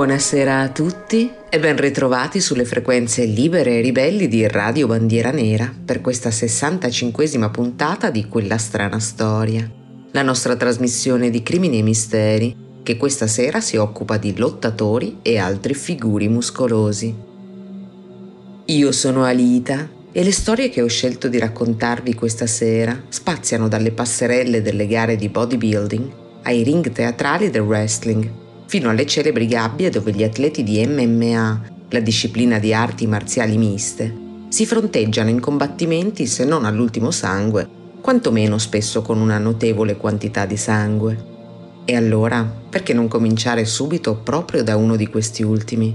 Buonasera a tutti e ben ritrovati sulle frequenze libere e ribelli di Radio Bandiera Nera per questa 65esima puntata di Quella strana storia, la nostra trasmissione di crimini e misteri che questa sera si occupa di lottatori e altri figuri muscolosi. Io sono Alita e le storie che ho scelto di raccontarvi questa sera spaziano dalle passerelle delle gare di bodybuilding ai ring teatrali del wrestling fino alle celebri gabbie dove gli atleti di MMA, la disciplina di arti marziali miste, si fronteggiano in combattimenti se non all'ultimo sangue, quantomeno spesso con una notevole quantità di sangue. E allora, perché non cominciare subito proprio da uno di questi ultimi?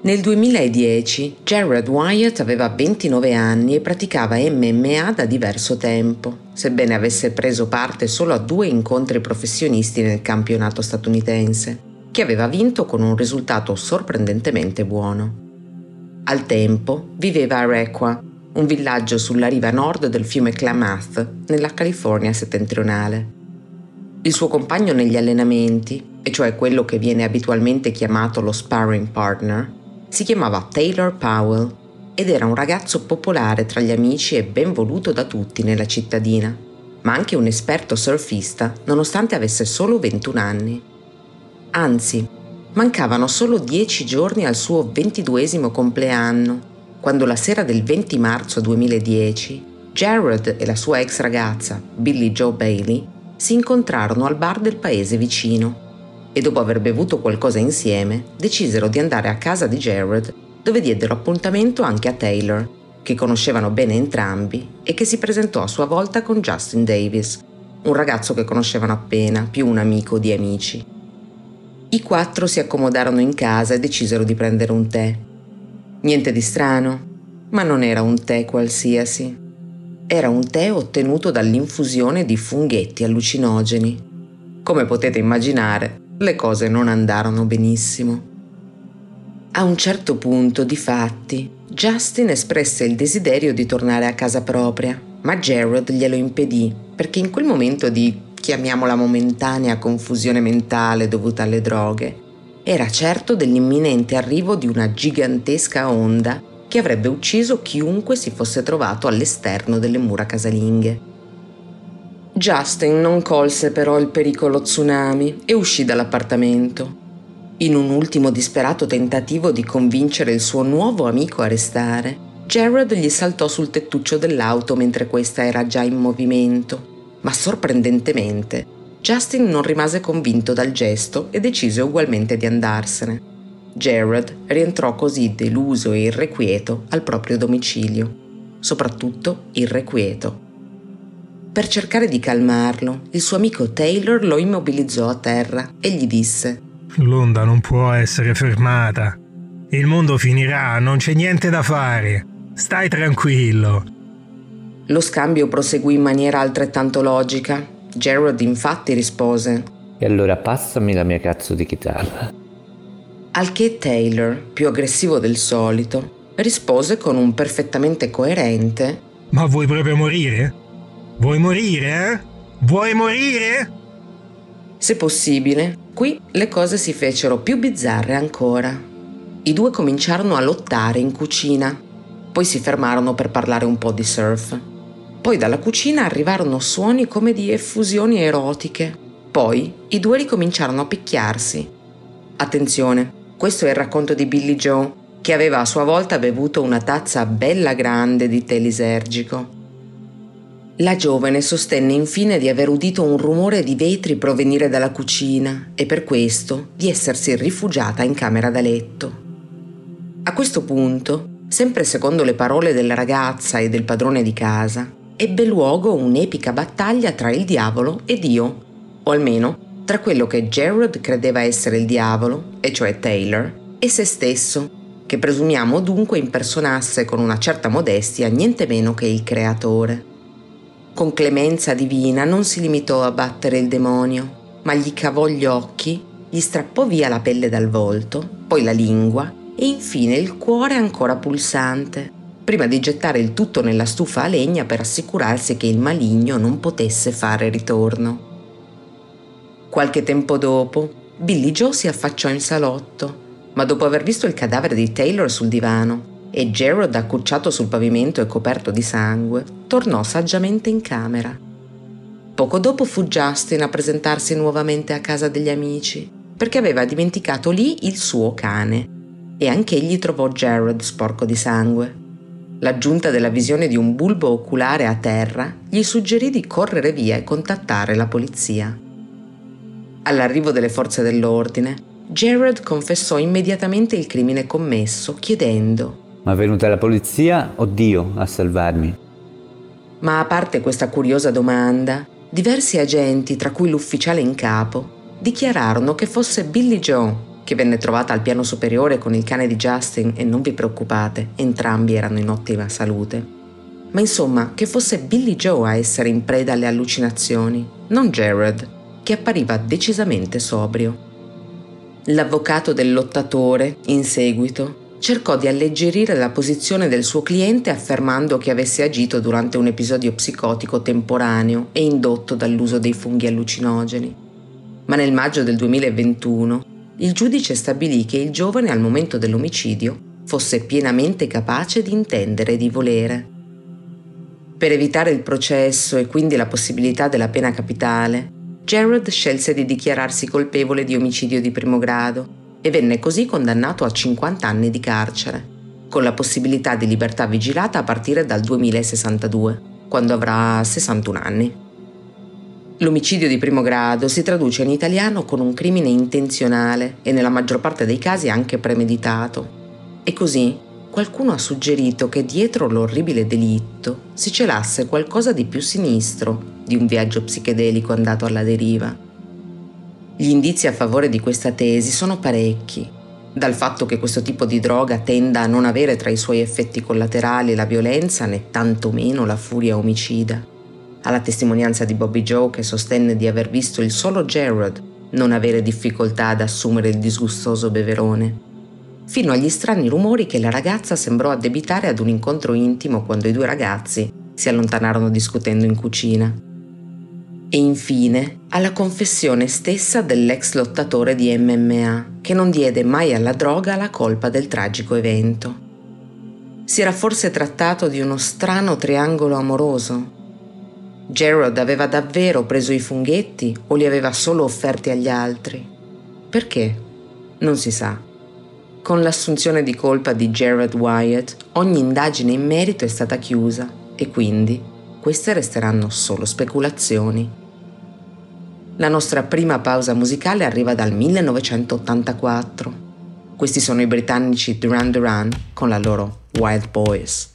Nel 2010 Jared Wyatt aveva 29 anni e praticava MMA da diverso tempo, sebbene avesse preso parte solo a due incontri professionisti nel campionato statunitense, che aveva vinto con un risultato sorprendentemente buono. Al tempo viveva a Requa, un villaggio sulla riva nord del fiume Klamath, nella California settentrionale. Il suo compagno negli allenamenti, e cioè quello che viene abitualmente chiamato lo sparring partner, si chiamava Taylor Powell ed era un ragazzo popolare tra gli amici e ben voluto da tutti nella cittadina, ma anche un esperto surfista nonostante avesse solo 21 anni. Anzi, mancavano solo 10 giorni al suo 22 compleanno, quando la sera del 20 marzo 2010 Jared e la sua ex ragazza, Billy Joe Bailey, si incontrarono al bar del paese vicino e dopo aver bevuto qualcosa insieme decisero di andare a casa di Jared dove diedero appuntamento anche a Taylor, che conoscevano bene entrambi e che si presentò a sua volta con Justin Davis, un ragazzo che conoscevano appena, più un amico di amici. I quattro si accomodarono in casa e decisero di prendere un tè. Niente di strano, ma non era un tè qualsiasi. Era un tè ottenuto dall'infusione di funghetti allucinogeni. Come potete immaginare, le cose non andarono benissimo. A un certo punto, di fatti, Justin espresse il desiderio di tornare a casa propria, ma Jared glielo impedì perché in quel momento di, chiamiamola momentanea, confusione mentale dovuta alle droghe, era certo dell'imminente arrivo di una gigantesca onda che avrebbe ucciso chiunque si fosse trovato all'esterno delle mura casalinghe. Justin non colse però il pericolo tsunami e uscì dall'appartamento. In un ultimo disperato tentativo di convincere il suo nuovo amico a restare, Jared gli saltò sul tettuccio dell'auto mentre questa era già in movimento, ma sorprendentemente Justin non rimase convinto dal gesto e decise ugualmente di andarsene. Jared rientrò così deluso e irrequieto al proprio domicilio, soprattutto irrequieto. Per cercare di calmarlo, il suo amico Taylor lo immobilizzò a terra e gli disse L'onda non può essere fermata. Il mondo finirà, non c'è niente da fare. Stai tranquillo. Lo scambio proseguì in maniera altrettanto logica. Gerard infatti rispose E allora passami la mia cazzo di chitarra. Al che Taylor, più aggressivo del solito, rispose con un perfettamente coerente Ma vuoi proprio morire? Vuoi morire, eh? Vuoi morire? Se possibile, qui le cose si fecero più bizzarre ancora. I due cominciarono a lottare in cucina, poi si fermarono per parlare un po' di surf. Poi dalla cucina arrivarono suoni come di effusioni erotiche. Poi i due ricominciarono a picchiarsi. Attenzione, questo è il racconto di Billy Joe, che aveva a sua volta bevuto una tazza bella grande di tè lisergico. La giovane sostenne infine di aver udito un rumore di vetri provenire dalla cucina e per questo di essersi rifugiata in camera da letto. A questo punto, sempre secondo le parole della ragazza e del padrone di casa, ebbe luogo un'epica battaglia tra il diavolo e Dio, o almeno tra quello che Jared credeva essere il diavolo, e cioè Taylor, e se stesso, che presumiamo dunque impersonasse con una certa modestia niente meno che il creatore. Con clemenza divina non si limitò a battere il demonio, ma gli cavò gli occhi, gli strappò via la pelle dal volto, poi la lingua e infine il cuore ancora pulsante, prima di gettare il tutto nella stufa a legna per assicurarsi che il maligno non potesse fare ritorno. Qualche tempo dopo, Billy Joe si affacciò in salotto, ma dopo aver visto il cadavere di Taylor sul divano e Gerald accucciato sul pavimento e coperto di sangue, tornò saggiamente in camera. Poco dopo fu Justin a presentarsi nuovamente a casa degli amici, perché aveva dimenticato lì il suo cane, e anche egli trovò Jared sporco di sangue. L'aggiunta della visione di un bulbo oculare a terra gli suggerì di correre via e contattare la polizia. All'arrivo delle forze dell'ordine, Jared confessò immediatamente il crimine commesso, chiedendo Ma è venuta la polizia o Dio a salvarmi? Ma a parte questa curiosa domanda, diversi agenti, tra cui l'ufficiale in capo, dichiararono che fosse Billy Joe che venne trovata al piano superiore con il cane di Justin e non vi preoccupate, entrambi erano in ottima salute. Ma insomma, che fosse Billy Joe a essere in preda alle allucinazioni, non Jared, che appariva decisamente sobrio. L'avvocato del lottatore, in seguito, cercò di alleggerire la posizione del suo cliente affermando che avesse agito durante un episodio psicotico temporaneo e indotto dall'uso dei funghi allucinogeni. Ma nel maggio del 2021 il giudice stabilì che il giovane al momento dell'omicidio fosse pienamente capace di intendere e di volere. Per evitare il processo e quindi la possibilità della pena capitale, Jared scelse di dichiararsi colpevole di omicidio di primo grado e venne così condannato a 50 anni di carcere, con la possibilità di libertà vigilata a partire dal 2062, quando avrà 61 anni. L'omicidio di primo grado si traduce in italiano con un crimine intenzionale e nella maggior parte dei casi anche premeditato. E così qualcuno ha suggerito che dietro l'orribile delitto si celasse qualcosa di più sinistro di un viaggio psichedelico andato alla deriva. Gli indizi a favore di questa tesi sono parecchi, dal fatto che questo tipo di droga tenda a non avere tra i suoi effetti collaterali la violenza né tantomeno la furia omicida. Alla testimonianza di Bobby Joe che sostenne di aver visto il solo Jared non avere difficoltà ad assumere il disgustoso beverone, fino agli strani rumori che la ragazza sembrò addebitare ad un incontro intimo quando i due ragazzi si allontanarono discutendo in cucina. E infine alla confessione stessa dell'ex lottatore di MMA, che non diede mai alla droga la colpa del tragico evento. Si era forse trattato di uno strano triangolo amoroso, Gerald aveva davvero preso i funghetti o li aveva solo offerti agli altri? Perché? Non si sa. Con l'assunzione di colpa di Gerald Wyatt, ogni indagine in merito è stata chiusa e quindi queste resteranno solo speculazioni. La nostra prima pausa musicale arriva dal 1984. Questi sono i britannici Duran Duran con la loro Wild Boys.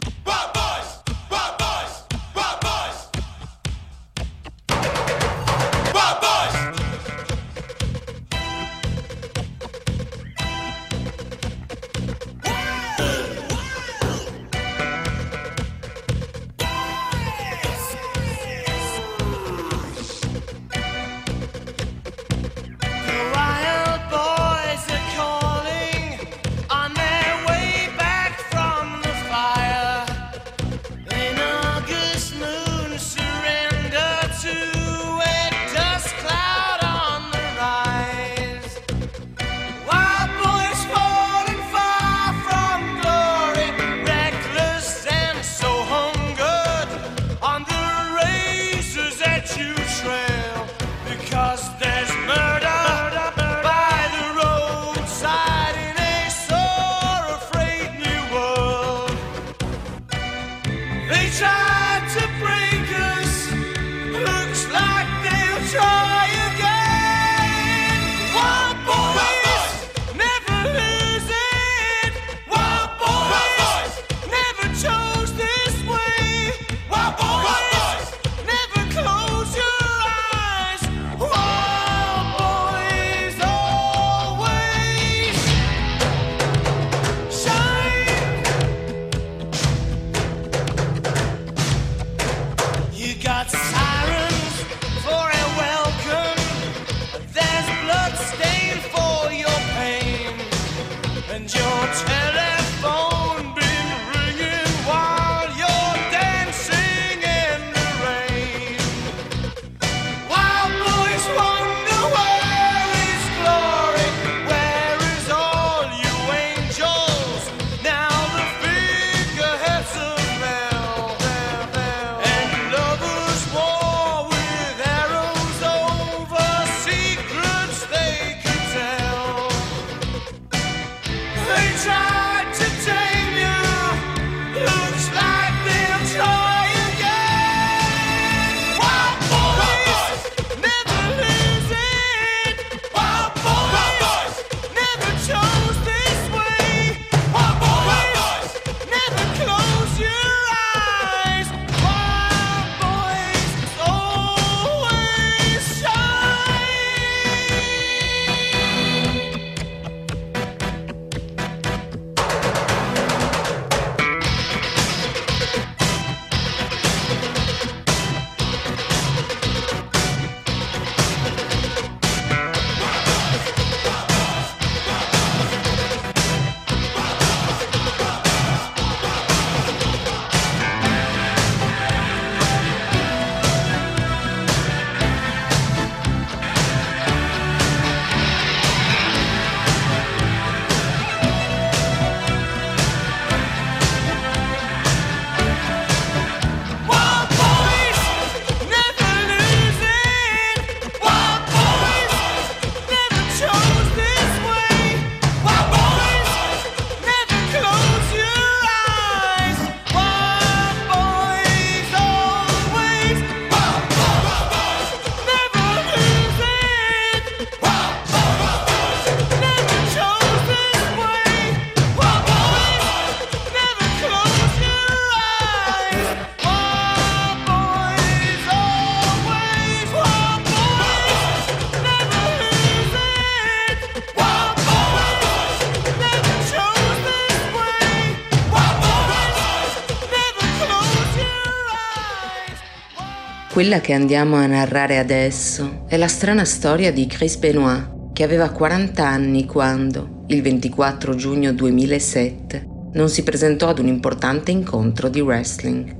Quella che andiamo a narrare adesso è la strana storia di Chris Benoit, che aveva 40 anni quando, il 24 giugno 2007, non si presentò ad un importante incontro di wrestling.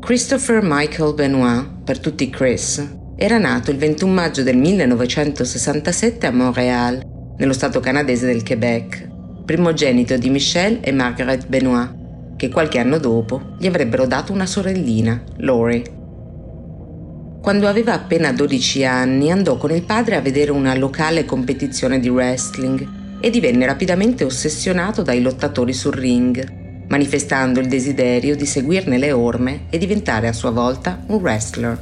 Christopher Michael Benoit, per tutti Chris, era nato il 21 maggio del 1967 a Montréal, nello stato canadese del Quebec, primogenito di Michelle e Margaret Benoit, che qualche anno dopo gli avrebbero dato una sorellina, Lori. Quando aveva appena 12 anni andò con il padre a vedere una locale competizione di wrestling e divenne rapidamente ossessionato dai lottatori sul ring, manifestando il desiderio di seguirne le orme e diventare a sua volta un wrestler.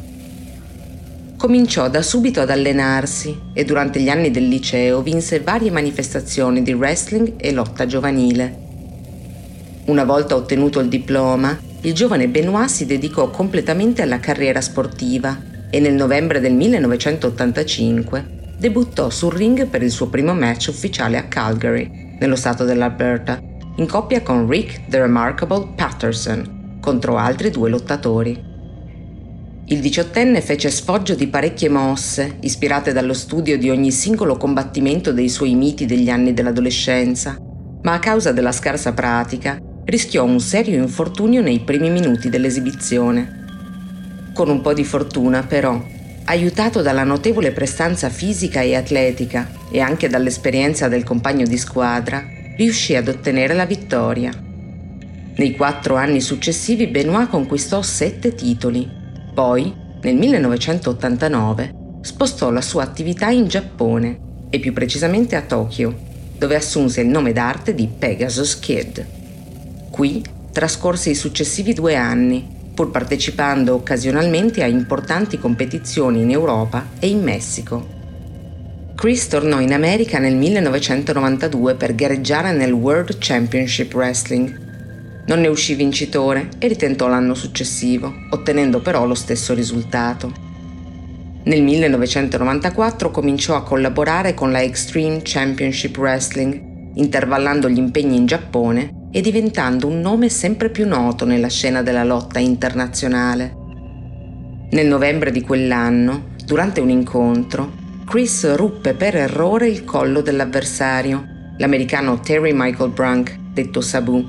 Cominciò da subito ad allenarsi e durante gli anni del liceo vinse varie manifestazioni di wrestling e lotta giovanile. Una volta ottenuto il diploma, il giovane Benoit si dedicò completamente alla carriera sportiva e nel novembre del 1985 debuttò sul ring per il suo primo match ufficiale a Calgary, nello stato dell'Alberta, in coppia con Rick The Remarkable Patterson, contro altri due lottatori. Il diciottenne fece sfoggio di parecchie mosse, ispirate dallo studio di ogni singolo combattimento dei suoi miti degli anni dell'adolescenza, ma a causa della scarsa pratica rischiò un serio infortunio nei primi minuti dell'esibizione. Con un po' di fortuna, però, aiutato dalla notevole prestanza fisica e atletica e anche dall'esperienza del compagno di squadra, riuscì ad ottenere la vittoria. Nei quattro anni successivi Benoit conquistò sette titoli. Poi, nel 1989, spostò la sua attività in Giappone e più precisamente a Tokyo, dove assunse il nome d'arte di Pegasus Kid. Qui trascorse i successivi due anni, pur partecipando occasionalmente a importanti competizioni in Europa e in Messico. Chris tornò in America nel 1992 per gareggiare nel World Championship Wrestling. Non ne uscì vincitore e ritentò l'anno successivo, ottenendo però lo stesso risultato. Nel 1994 cominciò a collaborare con la Extreme Championship Wrestling, intervallando gli impegni in Giappone e diventando un nome sempre più noto nella scena della lotta internazionale. Nel novembre di quell'anno, durante un incontro, Chris ruppe per errore il collo dell'avversario, l'americano Terry Michael Brunk, detto Sabu.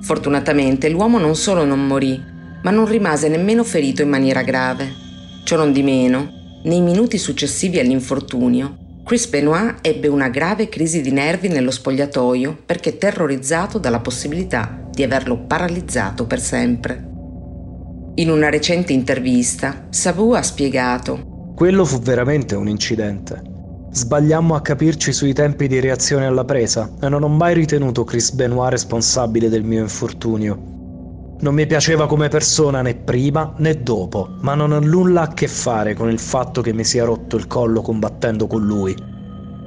Fortunatamente l'uomo non solo non morì, ma non rimase nemmeno ferito in maniera grave. Ciò non di meno, nei minuti successivi all'infortunio, Chris Benoit ebbe una grave crisi di nervi nello spogliatoio perché terrorizzato dalla possibilità di averlo paralizzato per sempre. In una recente intervista, Sabu ha spiegato Quello fu veramente un incidente. Sbagliammo a capirci sui tempi di reazione alla presa e non ho mai ritenuto Chris Benoit responsabile del mio infortunio. Non mi piaceva come persona né prima né dopo, ma non ha nulla a che fare con il fatto che mi sia rotto il collo combattendo con lui.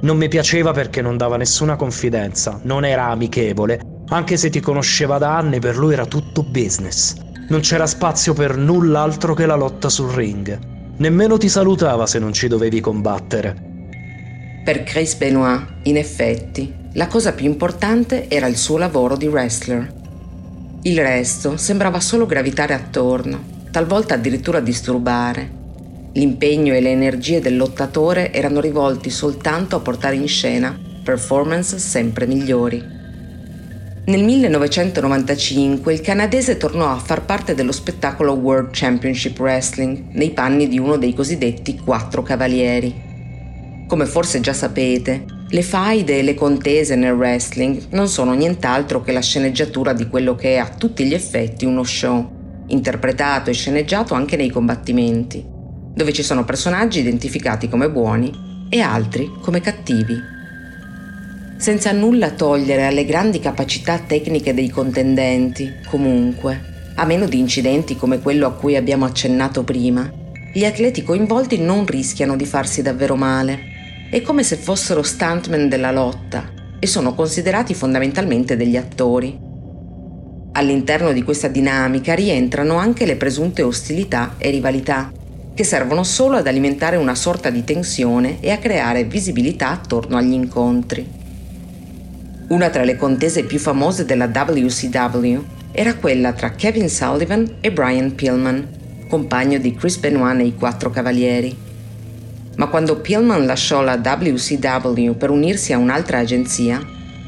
Non mi piaceva perché non dava nessuna confidenza, non era amichevole, anche se ti conosceva da anni per lui era tutto business. Non c'era spazio per null'altro che la lotta sul ring. Nemmeno ti salutava se non ci dovevi combattere. Per Chris Benoit, in effetti, la cosa più importante era il suo lavoro di wrestler il resto sembrava solo gravitare attorno, talvolta addirittura disturbare. L'impegno e le energie del lottatore erano rivolti soltanto a portare in scena performance sempre migliori. Nel 1995 il canadese tornò a far parte dello spettacolo World Championship Wrestling nei panni di uno dei cosiddetti quattro cavalieri. Come forse già sapete, le faide e le contese nel wrestling non sono nient'altro che la sceneggiatura di quello che è a tutti gli effetti uno show, interpretato e sceneggiato anche nei combattimenti, dove ci sono personaggi identificati come buoni e altri come cattivi. Senza nulla togliere alle grandi capacità tecniche dei contendenti, comunque, a meno di incidenti come quello a cui abbiamo accennato prima, gli atleti coinvolti non rischiano di farsi davvero male è come se fossero stuntman della lotta e sono considerati fondamentalmente degli attori. All'interno di questa dinamica rientrano anche le presunte ostilità e rivalità, che servono solo ad alimentare una sorta di tensione e a creare visibilità attorno agli incontri. Una tra le contese più famose della WCW era quella tra Kevin Sullivan e Brian Pillman, compagno di Chris Benoit nei Quattro Cavalieri. Ma quando Pillman lasciò la WCW per unirsi a un'altra agenzia,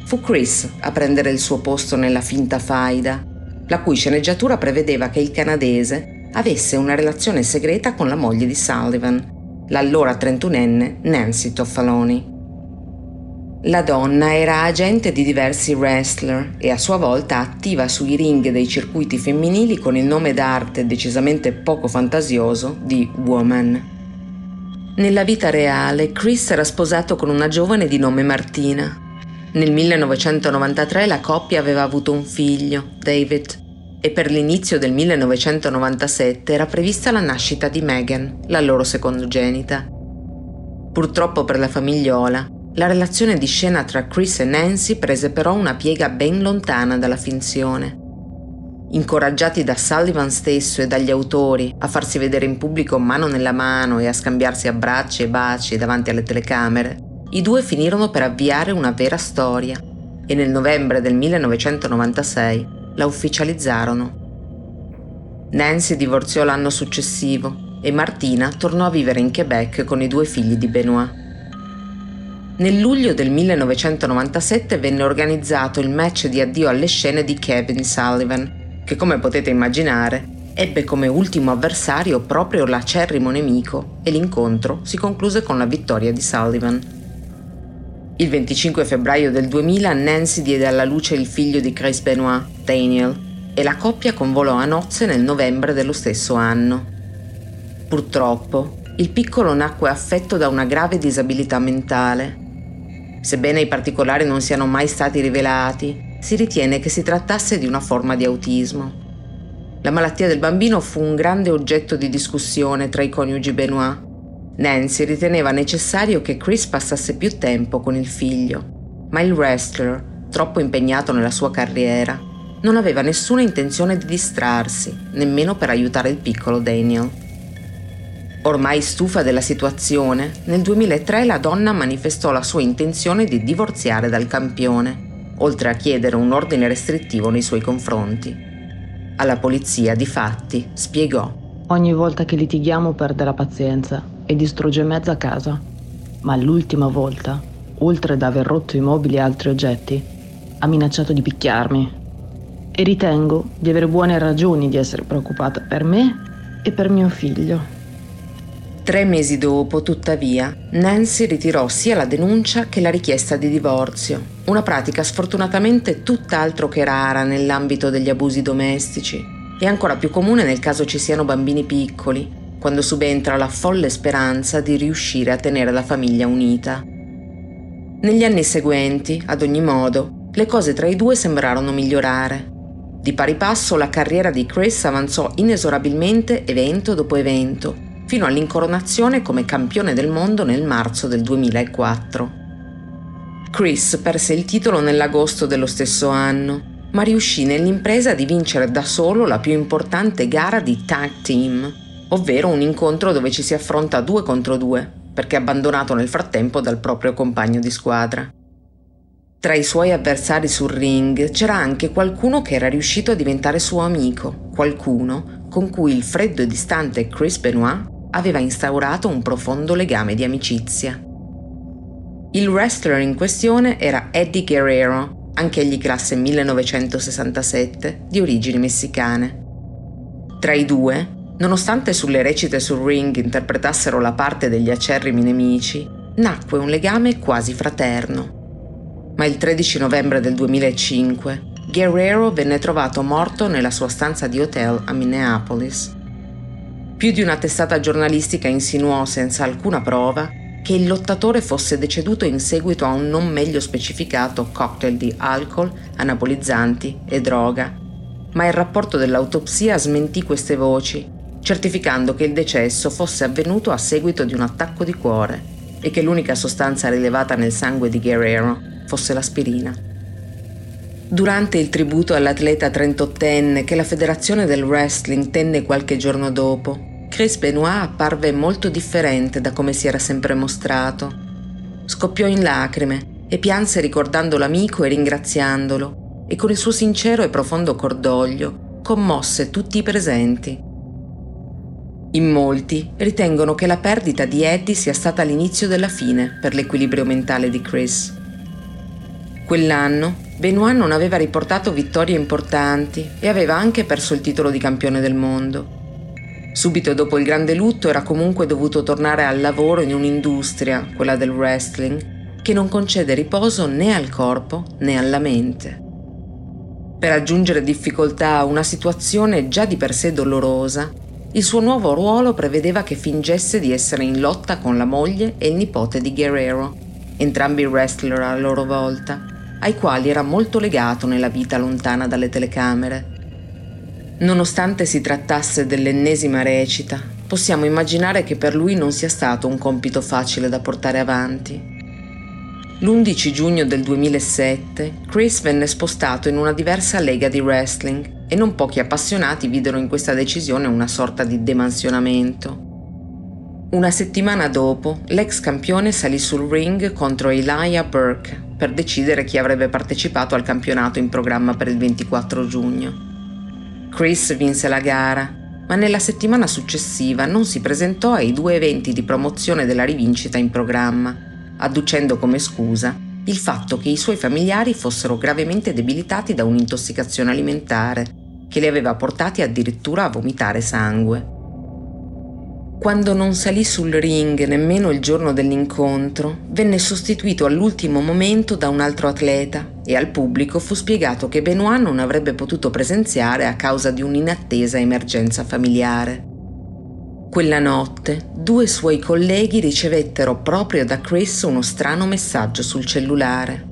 fu Chris a prendere il suo posto nella finta faida, la cui sceneggiatura prevedeva che il canadese avesse una relazione segreta con la moglie di Sullivan, l'allora 31enne Nancy Toffaloni. La donna era agente di diversi wrestler e a sua volta attiva sui ring dei circuiti femminili con il nome d'arte decisamente poco fantasioso di Woman. Nella vita reale, Chris era sposato con una giovane di nome Martina. Nel 1993 la coppia aveva avuto un figlio, David, e per l'inizio del 1997 era prevista la nascita di Megan, la loro secondogenita. Purtroppo per la famigliola, la relazione di scena tra Chris e Nancy prese però una piega ben lontana dalla finzione. Incoraggiati da Sullivan stesso e dagli autori a farsi vedere in pubblico mano nella mano e a scambiarsi abbracci e baci davanti alle telecamere, i due finirono per avviare una vera storia e nel novembre del 1996 la ufficializzarono. Nancy divorziò l'anno successivo e Martina tornò a vivere in Quebec con i due figli di Benoit. Nel luglio del 1997 venne organizzato il match di addio alle scene di Kevin Sullivan, che come potete immaginare ebbe come ultimo avversario proprio l'acerrimo nemico e l'incontro si concluse con la vittoria di Sullivan. Il 25 febbraio del 2000 Nancy diede alla luce il figlio di Chris Benoit, Daniel, e la coppia convolò a nozze nel novembre dello stesso anno. Purtroppo, il piccolo nacque affetto da una grave disabilità mentale Sebbene i particolari non siano mai stati rivelati, si ritiene che si trattasse di una forma di autismo. La malattia del bambino fu un grande oggetto di discussione tra i coniugi Benoit. Nancy riteneva necessario che Chris passasse più tempo con il figlio, ma il wrestler, troppo impegnato nella sua carriera, non aveva nessuna intenzione di distrarsi, nemmeno per aiutare il piccolo Daniel. Ormai stufa della situazione, nel 2003 la donna manifestò la sua intenzione di divorziare dal campione, oltre a chiedere un ordine restrittivo nei suoi confronti. Alla polizia, di fatti, spiegò. Ogni volta che litighiamo perde la pazienza e distrugge mezza casa. Ma l'ultima volta, oltre ad aver rotto i mobili e altri oggetti, ha minacciato di picchiarmi. E ritengo di avere buone ragioni di essere preoccupata per me e per mio figlio. Tre mesi dopo, tuttavia, Nancy ritirò sia la denuncia che la richiesta di divorzio, una pratica sfortunatamente tutt'altro che rara nell'ambito degli abusi domestici e ancora più comune nel caso ci siano bambini piccoli, quando subentra la folle speranza di riuscire a tenere la famiglia unita. Negli anni seguenti, ad ogni modo, le cose tra i due sembrarono migliorare. Di pari passo la carriera di Chris avanzò inesorabilmente evento dopo evento fino all'incoronazione come campione del mondo nel marzo del 2004. Chris perse il titolo nell'agosto dello stesso anno, ma riuscì nell'impresa di vincere da solo la più importante gara di tag team, ovvero un incontro dove ci si affronta due contro due, perché abbandonato nel frattempo dal proprio compagno di squadra. Tra i suoi avversari sul ring c'era anche qualcuno che era riuscito a diventare suo amico, qualcuno con cui il freddo e distante Chris Benoit aveva instaurato un profondo legame di amicizia. Il wrestler in questione era Eddie Guerrero, anch'egli classe 1967, di origini messicane. Tra i due, nonostante sulle recite sul ring interpretassero la parte degli acerrimi nemici, nacque un legame quasi fraterno. Ma il 13 novembre del 2005 Guerrero venne trovato morto nella sua stanza di hotel a Minneapolis. Più di una testata giornalistica insinuò senza alcuna prova che il lottatore fosse deceduto in seguito a un non meglio specificato cocktail di alcol, anabolizzanti e droga. Ma il rapporto dell'autopsia smentì queste voci, certificando che il decesso fosse avvenuto a seguito di un attacco di cuore e che l'unica sostanza rilevata nel sangue di Guerrero fosse l'aspirina. Durante il tributo all'atleta 38enne che la federazione del wrestling tenne qualche giorno dopo, Chris Benoit apparve molto differente da come si era sempre mostrato. Scoppiò in lacrime e pianse ricordando l'amico e ringraziandolo, e con il suo sincero e profondo cordoglio commosse tutti i presenti. In molti ritengono che la perdita di Eddie sia stata l'inizio della fine per l'equilibrio mentale di Chris. Quell'anno Benoit non aveva riportato vittorie importanti e aveva anche perso il titolo di campione del mondo. Subito dopo il grande lutto era comunque dovuto tornare al lavoro in un'industria, quella del wrestling, che non concede riposo né al corpo né alla mente. Per aggiungere difficoltà a una situazione già di per sé dolorosa, il suo nuovo ruolo prevedeva che fingesse di essere in lotta con la moglie e il nipote di Guerrero, entrambi wrestler a loro volta, ai quali era molto legato nella vita lontana dalle telecamere Nonostante si trattasse dell'ennesima recita, possiamo immaginare che per lui non sia stato un compito facile da portare avanti. L'11 giugno del 2007 Chris venne spostato in una diversa lega di wrestling e non pochi appassionati videro in questa decisione una sorta di demansionamento. Una settimana dopo, l'ex campione salì sul ring contro Elijah Burke per decidere chi avrebbe partecipato al campionato in programma per il 24 giugno. Chris vinse la gara, ma nella settimana successiva non si presentò ai due eventi di promozione della rivincita in programma, adducendo come scusa il fatto che i suoi familiari fossero gravemente debilitati da un'intossicazione alimentare che li aveva portati addirittura a vomitare sangue. Quando non salì sul ring nemmeno il giorno dell'incontro, venne sostituito all'ultimo momento da un altro atleta e al pubblico fu spiegato che Benoit non avrebbe potuto presenziare a causa di un'inattesa emergenza familiare. Quella notte due suoi colleghi ricevettero proprio da Chris uno strano messaggio sul cellulare.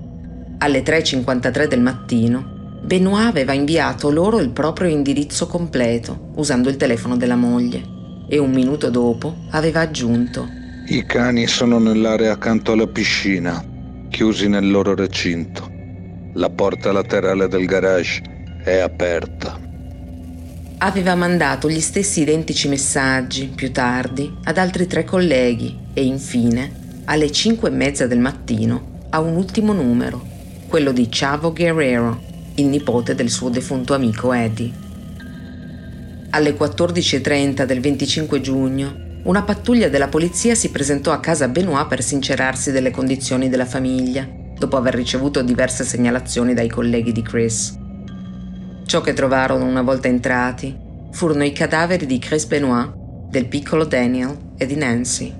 Alle 3.53 del mattino, Benoit aveva inviato loro il proprio indirizzo completo usando il telefono della moglie e un minuto dopo aveva aggiunto I cani sono nell'area accanto alla piscina, chiusi nel loro recinto. La porta laterale del garage è aperta. Aveva mandato gli stessi identici messaggi più tardi ad altri tre colleghi e infine, alle cinque e mezza del mattino, a un ultimo numero, quello di Chavo Guerrero, il nipote del suo defunto amico Eddie. Alle 14.30 del 25 giugno, una pattuglia della polizia si presentò a casa Benoit per sincerarsi delle condizioni della famiglia, dopo aver ricevuto diverse segnalazioni dai colleghi di Chris. Ciò che trovarono una volta entrati furono i cadaveri di Chris Benoit, del piccolo Daniel e di Nancy.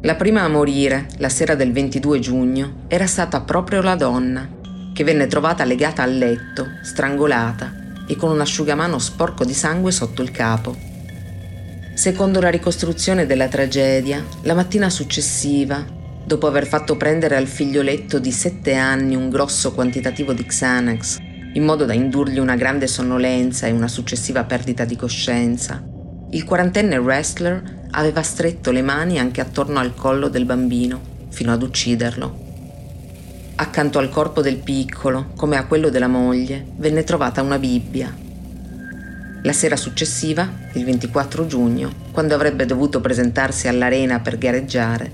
La prima a morire, la sera del 22 giugno, era stata proprio la donna, che venne trovata legata al letto, strangolata e con un asciugamano sporco di sangue sotto il capo. Secondo la ricostruzione della tragedia, la mattina successiva, dopo aver fatto prendere al figlioletto di sette anni un grosso quantitativo di Xanax, in modo da indurgli una grande sonnolenza e una successiva perdita di coscienza, il quarantenne wrestler aveva stretto le mani anche attorno al collo del bambino, fino ad ucciderlo. Accanto al corpo del piccolo, come a quello della moglie, venne trovata una Bibbia. La sera successiva, il 24 giugno, quando avrebbe dovuto presentarsi all'arena per gareggiare,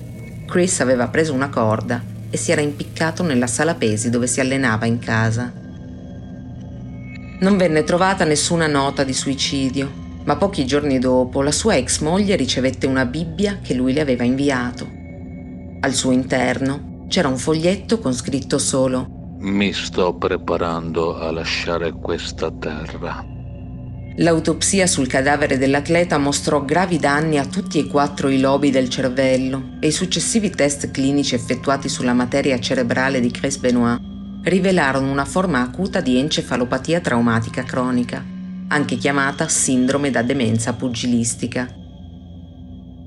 Chris aveva preso una corda e si era impiccato nella sala pesi dove si allenava in casa. Non venne trovata nessuna nota di suicidio, ma pochi giorni dopo la sua ex moglie ricevette una Bibbia che lui le aveva inviato. Al suo interno c'era un foglietto con scritto solo Mi sto preparando a lasciare questa terra. L'autopsia sul cadavere dell'atleta mostrò gravi danni a tutti e quattro i lobi del cervello e i successivi test clinici effettuati sulla materia cerebrale di Chris Benoit rivelarono una forma acuta di encefalopatia traumatica cronica, anche chiamata sindrome da demenza pugilistica.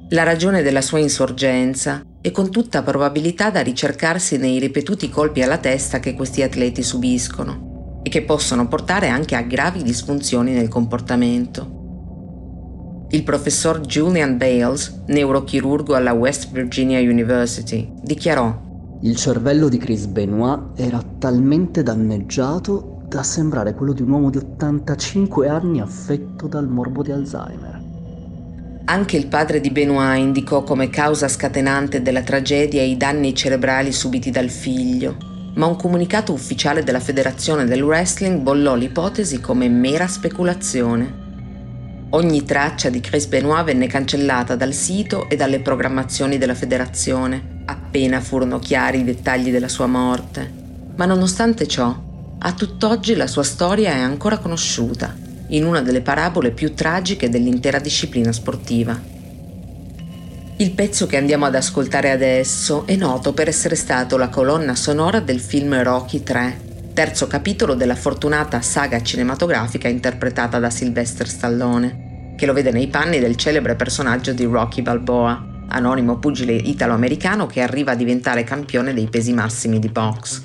La ragione della sua insorgenza e con tutta probabilità da ricercarsi nei ripetuti colpi alla testa che questi atleti subiscono e che possono portare anche a gravi disfunzioni nel comportamento. Il professor Julian Bales, neurochirurgo alla West Virginia University, dichiarò Il cervello di Chris Benoit era talmente danneggiato da sembrare quello di un uomo di 85 anni affetto dal morbo di Alzheimer. Anche il padre di Benoit indicò come causa scatenante della tragedia i danni cerebrali subiti dal figlio, ma un comunicato ufficiale della Federazione del Wrestling bollò l'ipotesi come mera speculazione. Ogni traccia di Chris Benoit venne cancellata dal sito e dalle programmazioni della federazione, appena furono chiari i dettagli della sua morte. Ma nonostante ciò, a tutt'oggi la sua storia è ancora conosciuta, in una delle parabole più tragiche dell'intera disciplina sportiva. Il pezzo che andiamo ad ascoltare adesso è noto per essere stato la colonna sonora del film Rocky 3, terzo capitolo della fortunata saga cinematografica interpretata da Sylvester Stallone, che lo vede nei panni del celebre personaggio di Rocky Balboa, anonimo pugile italo-americano che arriva a diventare campione dei pesi massimi di box.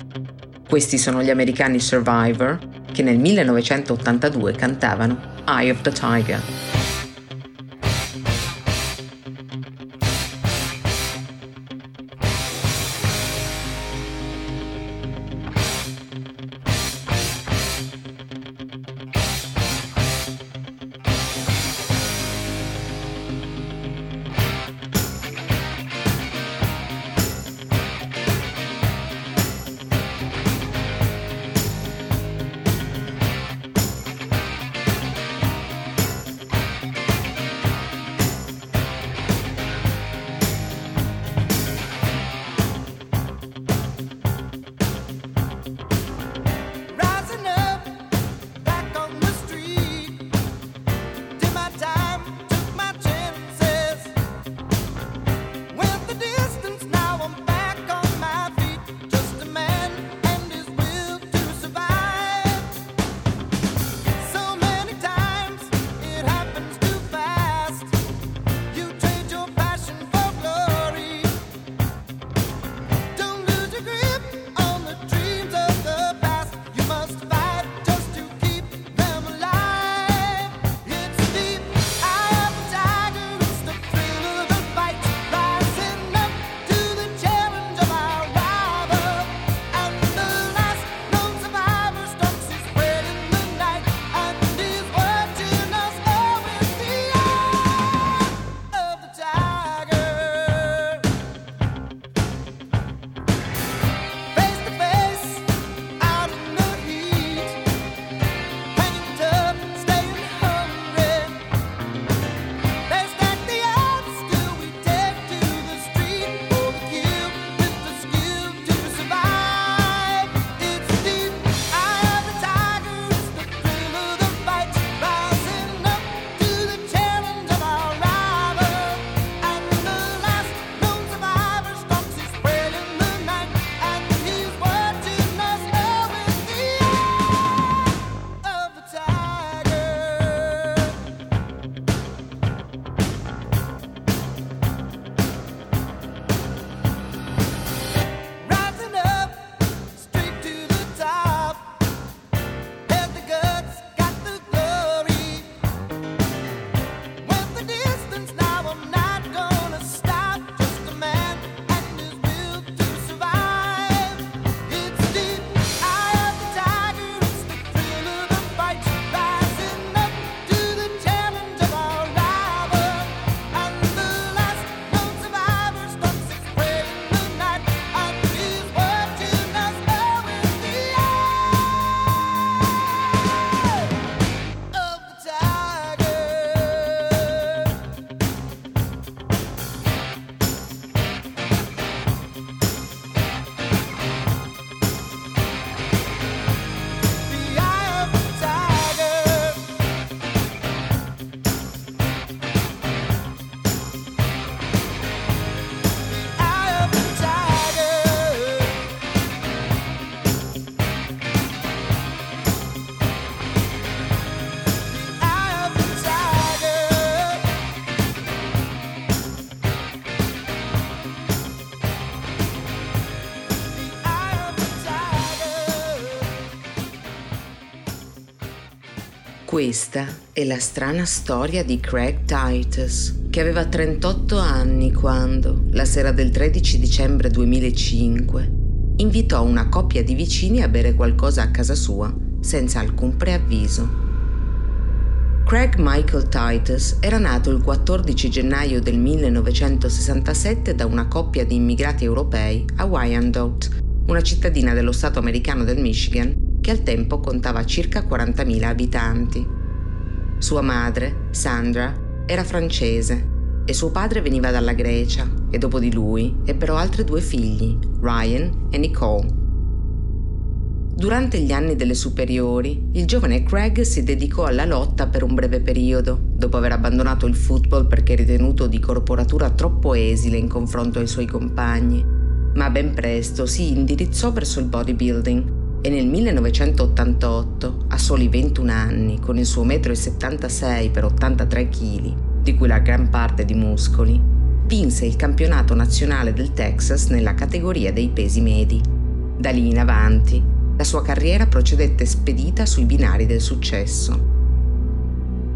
Questi sono gli americani Survivor, che nel 1982 cantavano Eye of the Tiger. Questa è la strana storia di Craig Titus, che aveva 38 anni quando, la sera del 13 dicembre 2005, invitò una coppia di vicini a bere qualcosa a casa sua senza alcun preavviso. Craig Michael Titus era nato il 14 gennaio del 1967 da una coppia di immigrati europei a Wyandotte, una cittadina dello stato americano del Michigan che al tempo contava circa 40.000 abitanti. Sua madre, Sandra, era francese e suo padre veniva dalla Grecia e dopo di lui ebbero altri due figli, Ryan e Nicole. Durante gli anni delle superiori, il giovane Craig si dedicò alla lotta per un breve periodo, dopo aver abbandonato il football perché ritenuto di corporatura troppo esile in confronto ai suoi compagni, ma ben presto si indirizzò verso il bodybuilding e nel 1988, a soli 21 anni, con il suo 1,76 m per 83 kg, di cui la gran parte di muscoli, vinse il campionato nazionale del Texas nella categoria dei pesi medi. Da lì in avanti la sua carriera procedette spedita sui binari del successo.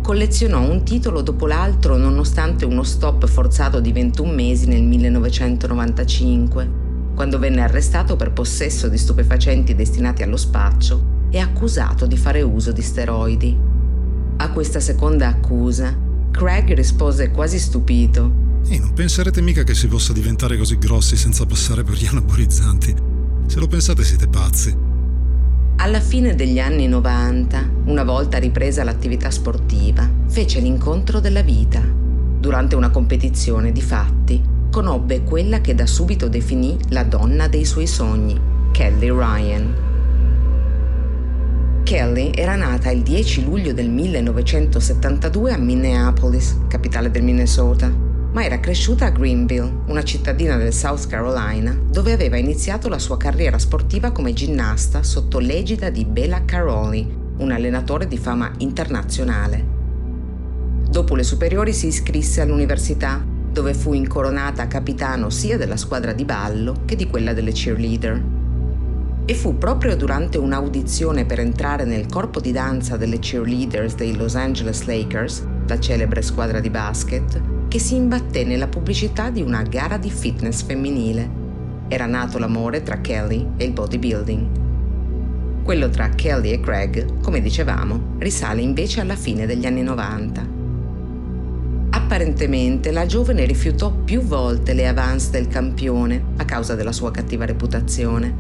Collezionò un titolo dopo l'altro nonostante uno stop forzato di 21 mesi nel 1995, quando venne arrestato per possesso di stupefacenti destinati allo spaccio e accusato di fare uso di steroidi. A questa seconda accusa, Craig rispose quasi stupito. Ehi, non penserete mica che si possa diventare così grossi senza passare per gli anabolizzanti? Se lo pensate siete pazzi. Alla fine degli anni 90, una volta ripresa l'attività sportiva, fece l'incontro della vita. Durante una competizione di fatti, conobbe quella che da subito definì la donna dei suoi sogni, Kelly Ryan. Kelly era nata il 10 luglio del 1972 a Minneapolis, capitale del Minnesota ma era cresciuta a Greenville, una cittadina del South Carolina, dove aveva iniziato la sua carriera sportiva come ginnasta sotto l'egida di Bela Caroli, un allenatore di fama internazionale. Dopo le superiori si iscrisse all'università, dove fu incoronata capitano sia della squadra di ballo che di quella delle cheerleader. E fu proprio durante un'audizione per entrare nel corpo di danza delle cheerleaders dei Los Angeles Lakers, la celebre squadra di basket, che si imbatté nella pubblicità di una gara di fitness femminile. Era nato l'amore tra Kelly e il bodybuilding. Quello tra Kelly e Craig, come dicevamo, risale invece alla fine degli anni 90. Apparentemente la giovane rifiutò più volte le avance del campione a causa della sua cattiva reputazione,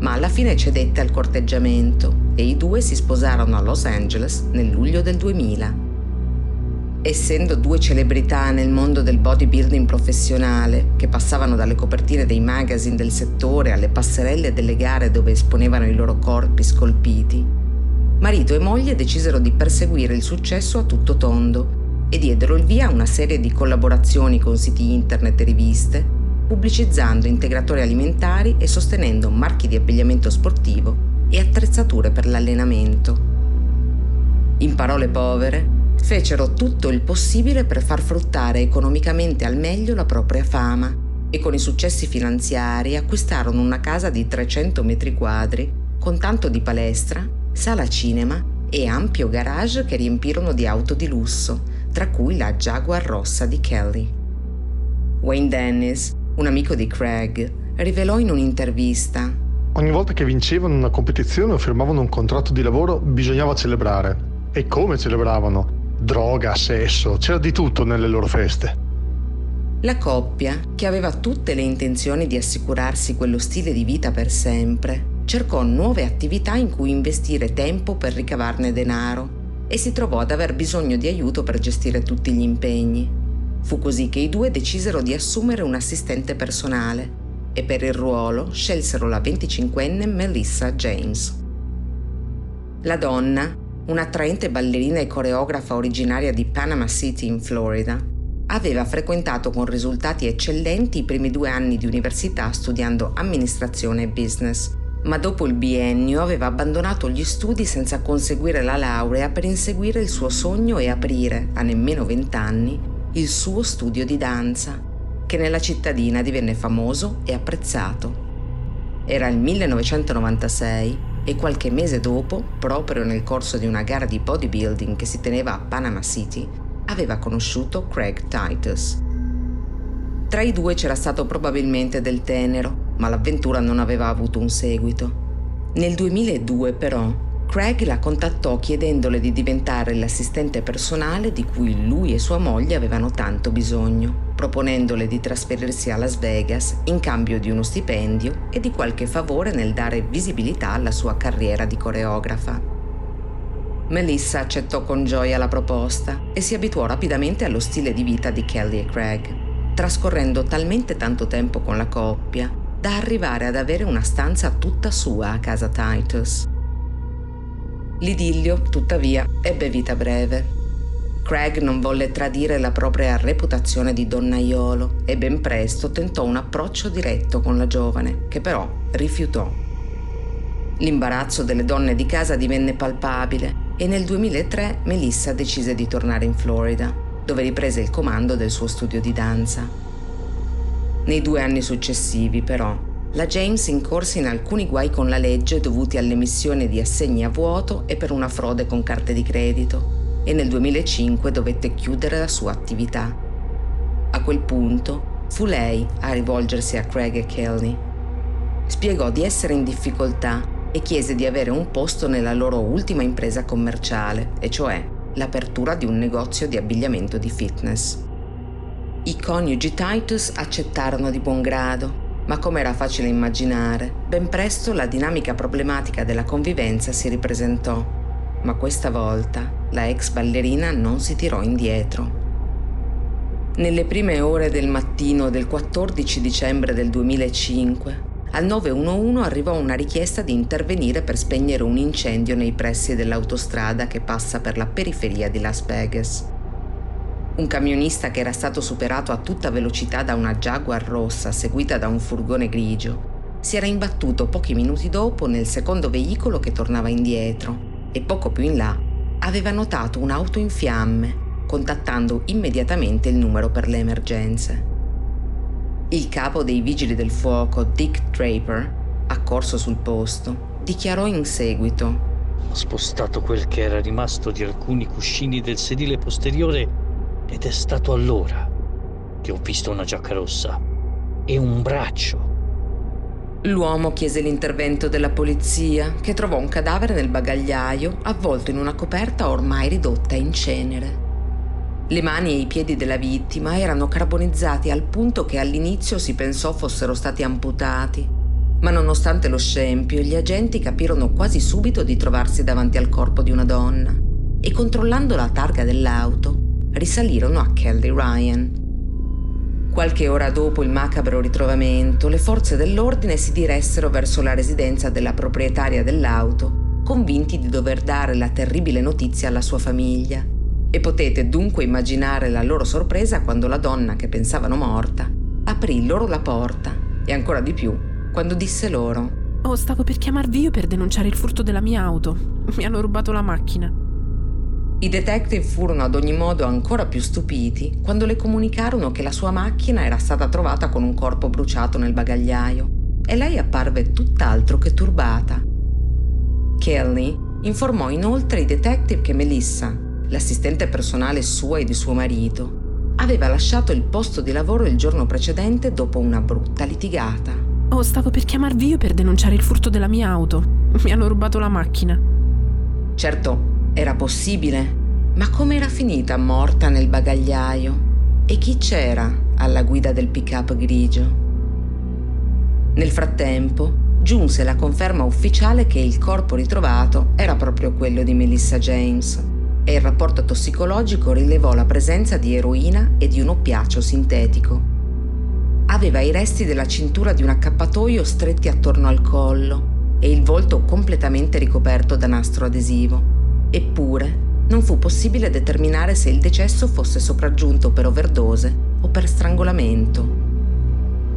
ma alla fine cedette al corteggiamento e i due si sposarono a Los Angeles nel luglio del 2000. Essendo due celebrità nel mondo del bodybuilding professionale, che passavano dalle copertine dei magazine del settore alle passerelle delle gare dove esponevano i loro corpi scolpiti, marito e moglie decisero di perseguire il successo a tutto tondo e diedero il via a una serie di collaborazioni con siti internet e riviste, pubblicizzando integratori alimentari e sostenendo marchi di abbigliamento sportivo e attrezzature per l'allenamento. In parole povere, fecero tutto il possibile per far fruttare economicamente al meglio la propria fama e con i successi finanziari acquistarono una casa di 300 metri quadri con tanto di palestra, sala cinema e ampio garage che riempirono di auto di lusso, tra cui la Jaguar rossa di Kelly. Wayne Dennis, un amico di Craig, rivelò in un'intervista Ogni volta che vincevano una competizione o firmavano un contratto di lavoro bisognava celebrare. E come celebravano? droga, sesso, c'era di tutto nelle loro feste. La coppia, che aveva tutte le intenzioni di assicurarsi quello stile di vita per sempre, cercò nuove attività in cui investire tempo per ricavarne denaro e si trovò ad aver bisogno di aiuto per gestire tutti gli impegni. Fu così che i due decisero di assumere un assistente personale e per il ruolo scelsero la 25enne Melissa James. La donna, un'attraente ballerina e coreografa originaria di Panama City in Florida, aveva frequentato con risultati eccellenti i primi due anni di università studiando amministrazione e business, ma dopo il biennio aveva abbandonato gli studi senza conseguire la laurea per inseguire il suo sogno e aprire, a nemmeno vent'anni, il suo studio di danza, che nella cittadina divenne famoso e apprezzato. Era il 1996 e qualche mese dopo, proprio nel corso di una gara di bodybuilding che si teneva a Panama City, aveva conosciuto Craig Titus. Tra i due c'era stato probabilmente del tenero, ma l'avventura non aveva avuto un seguito. Nel 2002 però Craig la contattò chiedendole di diventare l'assistente personale di cui lui e sua moglie avevano tanto bisogno proponendole di trasferirsi a Las Vegas in cambio di uno stipendio e di qualche favore nel dare visibilità alla sua carriera di coreografa. Melissa accettò con gioia la proposta e si abituò rapidamente allo stile di vita di Kelly e Craig, trascorrendo talmente tanto tempo con la coppia da arrivare ad avere una stanza tutta sua a casa Titus. L'idillio, tuttavia, ebbe vita breve. Craig non volle tradire la propria reputazione di donnaiolo e ben presto tentò un approccio diretto con la giovane, che però rifiutò. L'imbarazzo delle donne di casa divenne palpabile e nel 2003 Melissa decise di tornare in Florida, dove riprese il comando del suo studio di danza. Nei due anni successivi, però, la James incorse in alcuni guai con la legge dovuti all'emissione di assegni a vuoto e per una frode con carte di credito e nel 2005 dovette chiudere la sua attività. A quel punto fu lei a rivolgersi a Craig e Kelly. Spiegò di essere in difficoltà e chiese di avere un posto nella loro ultima impresa commerciale, e cioè l'apertura di un negozio di abbigliamento di fitness. I coniugi Titus accettarono di buon grado, ma come era facile immaginare, ben presto la dinamica problematica della convivenza si ripresentò. Ma questa volta la ex ballerina non si tirò indietro. Nelle prime ore del mattino del 14 dicembre del 2005, al 911 arrivò una richiesta di intervenire per spegnere un incendio nei pressi dell'autostrada che passa per la periferia di Las Vegas. Un camionista che era stato superato a tutta velocità da una Jaguar rossa seguita da un furgone grigio si era imbattuto pochi minuti dopo nel secondo veicolo che tornava indietro e poco più in là aveva notato un'auto in fiamme, contattando immediatamente il numero per le emergenze. Il capo dei vigili del fuoco, Dick Draper, accorso sul posto, dichiarò in seguito Ho spostato quel che era rimasto di alcuni cuscini del sedile posteriore ed è stato allora che ho visto una giacca rossa e un braccio. L'uomo chiese l'intervento della polizia, che trovò un cadavere nel bagagliaio avvolto in una coperta ormai ridotta in cenere. Le mani e i piedi della vittima erano carbonizzati al punto che all'inizio si pensò fossero stati amputati, ma nonostante lo scempio gli agenti capirono quasi subito di trovarsi davanti al corpo di una donna e controllando la targa dell'auto risalirono a Kelly Ryan. Qualche ora dopo il macabro ritrovamento, le forze dell'ordine si diressero verso la residenza della proprietaria dell'auto, convinti di dover dare la terribile notizia alla sua famiglia e potete dunque immaginare la loro sorpresa quando la donna che pensavano morta aprì loro la porta e ancora di più quando disse loro Oh, stavo per chiamarvi io per denunciare il furto della mia auto. Mi hanno rubato la macchina. I detective furono ad ogni modo ancora più stupiti quando le comunicarono che la sua macchina era stata trovata con un corpo bruciato nel bagagliaio e lei apparve tutt'altro che turbata. Kelly informò inoltre i detective che Melissa, l'assistente personale sua e di suo marito, aveva lasciato il posto di lavoro il giorno precedente dopo una brutta litigata. Oh, stavo per chiamarvi io per denunciare il furto della mia auto. Mi hanno rubato la macchina. Certo, era possibile, ma come era finita morta nel bagagliaio? E chi c'era alla guida del pick-up grigio? Nel frattempo, giunse la conferma ufficiale che il corpo ritrovato era proprio quello di Melissa James e il rapporto tossicologico rilevò la presenza di eroina e di un oppiaceo sintetico. Aveva i resti della cintura di un accappatoio stretti attorno al collo e il volto completamente ricoperto da nastro adesivo. Eppure non fu possibile determinare se il decesso fosse sopraggiunto per overdose o per strangolamento.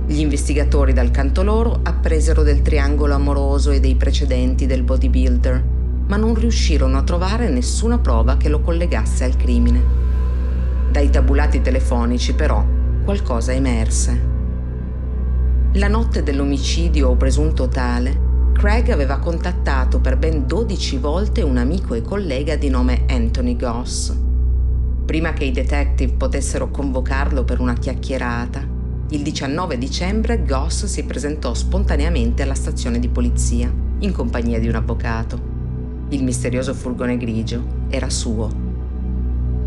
Gli investigatori dal canto loro appresero del triangolo amoroso e dei precedenti del bodybuilder ma non riuscirono a trovare nessuna prova che lo collegasse al crimine. Dai tabulati telefonici, però, qualcosa emerse. La notte dell'omicidio o presunto tale, Craig aveva contattato per ben 12 volte un amico e collega di nome Anthony Goss. Prima che i detective potessero convocarlo per una chiacchierata, il 19 dicembre Goss si presentò spontaneamente alla stazione di polizia, in compagnia di un avvocato. Il misterioso furgone grigio era suo.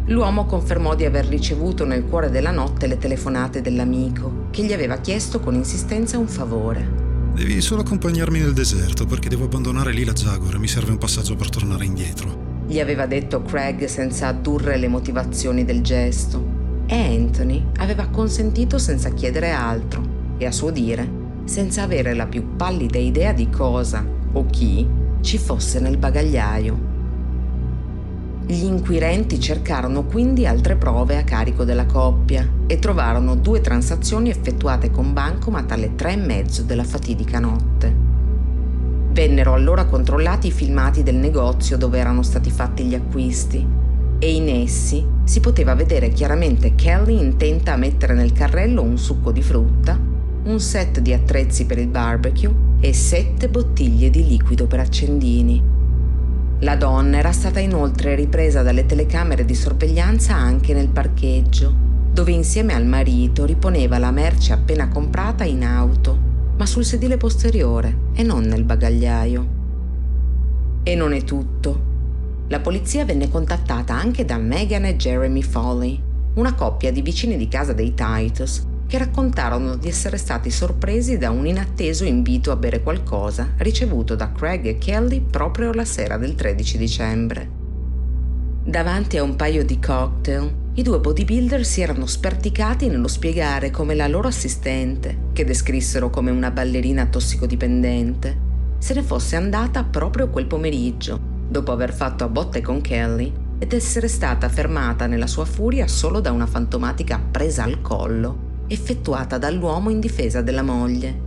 L'uomo confermò di aver ricevuto nel cuore della notte le telefonate dell'amico, che gli aveva chiesto con insistenza un favore. Devi solo accompagnarmi nel deserto perché devo abbandonare lì la Jaguar e mi serve un passaggio per tornare indietro. gli aveva detto Craig senza addurre le motivazioni del gesto. E Anthony aveva consentito senza chiedere altro e a suo dire senza avere la più pallida idea di cosa o chi ci fosse nel bagagliaio. Gli inquirenti cercarono quindi altre prove a carico della coppia e trovarono due transazioni effettuate con bancomat alle tre e mezzo della fatidica notte. Vennero allora controllati i filmati del negozio dove erano stati fatti gli acquisti e in essi si poteva vedere chiaramente Kelly intenta a mettere nel carrello un succo di frutta, un set di attrezzi per il barbecue e sette bottiglie di liquido per accendini. La donna era stata inoltre ripresa dalle telecamere di sorveglianza anche nel parcheggio, dove insieme al marito riponeva la merce appena comprata in auto ma sul sedile posteriore e non nel bagagliaio. E non è tutto. La polizia venne contattata anche da Megan e Jeremy Foley, una coppia di vicini di casa dei Titus, che raccontarono di essere stati sorpresi da un inatteso invito a bere qualcosa ricevuto da Craig e Kelly proprio la sera del 13 dicembre. Davanti a un paio di cocktail, i due bodybuilder si erano sperticati nello spiegare come la loro assistente, che descrissero come una ballerina tossicodipendente, se ne fosse andata proprio quel pomeriggio, dopo aver fatto a botte con Kelly ed essere stata fermata nella sua furia solo da una fantomatica presa al collo, effettuata dall'uomo in difesa della moglie.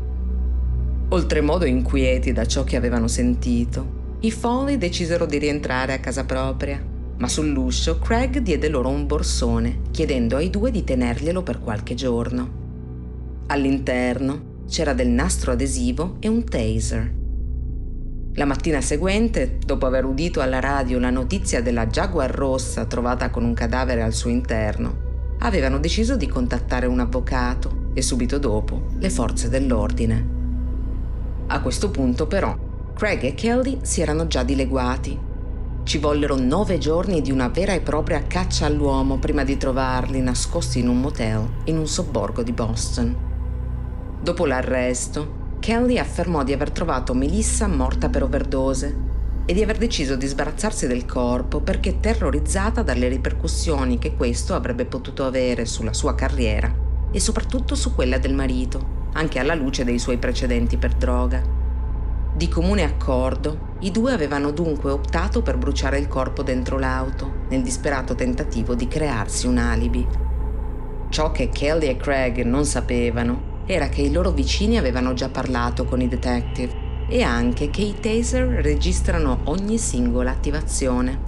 Oltremodo inquieti da ciò che avevano sentito, i Foley decisero di rientrare a casa propria ma sull'uscio Craig diede loro un borsone, chiedendo ai due di tenerglielo per qualche giorno. All'interno c'era del nastro adesivo e un taser. La mattina seguente, dopo aver udito alla radio la notizia della Jaguar rossa trovata con un cadavere al suo interno, avevano deciso di contattare un avvocato e subito dopo le forze dell'ordine. A questo punto però Craig e Kelly si erano già dileguati ci vollero nove giorni di una vera e propria caccia all'uomo prima di trovarli nascosti in un motel in un sobborgo di Boston. Dopo l'arresto, Kelly affermò di aver trovato Melissa morta per overdose e di aver deciso di sbarazzarsi del corpo perché terrorizzata dalle ripercussioni che questo avrebbe potuto avere sulla sua carriera e soprattutto su quella del marito, anche alla luce dei suoi precedenti per droga. Di comune accordo, i due avevano dunque optato per bruciare il corpo dentro l'auto, nel disperato tentativo di crearsi un alibi. Ciò che Kelly e Craig non sapevano era che i loro vicini avevano già parlato con i detective e anche che i taser registrano ogni singola attivazione.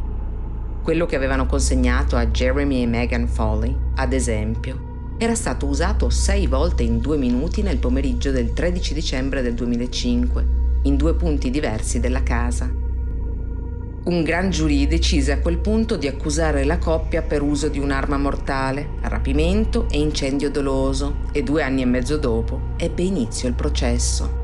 Quello che avevano consegnato a Jeremy e Megan Foley, ad esempio, era stato usato sei volte in due minuti nel pomeriggio del 13 dicembre del 2005 in due punti diversi della casa. Un gran giurì decise a quel punto di accusare la coppia per uso di un'arma mortale, rapimento e incendio doloso e due anni e mezzo dopo ebbe inizio il processo.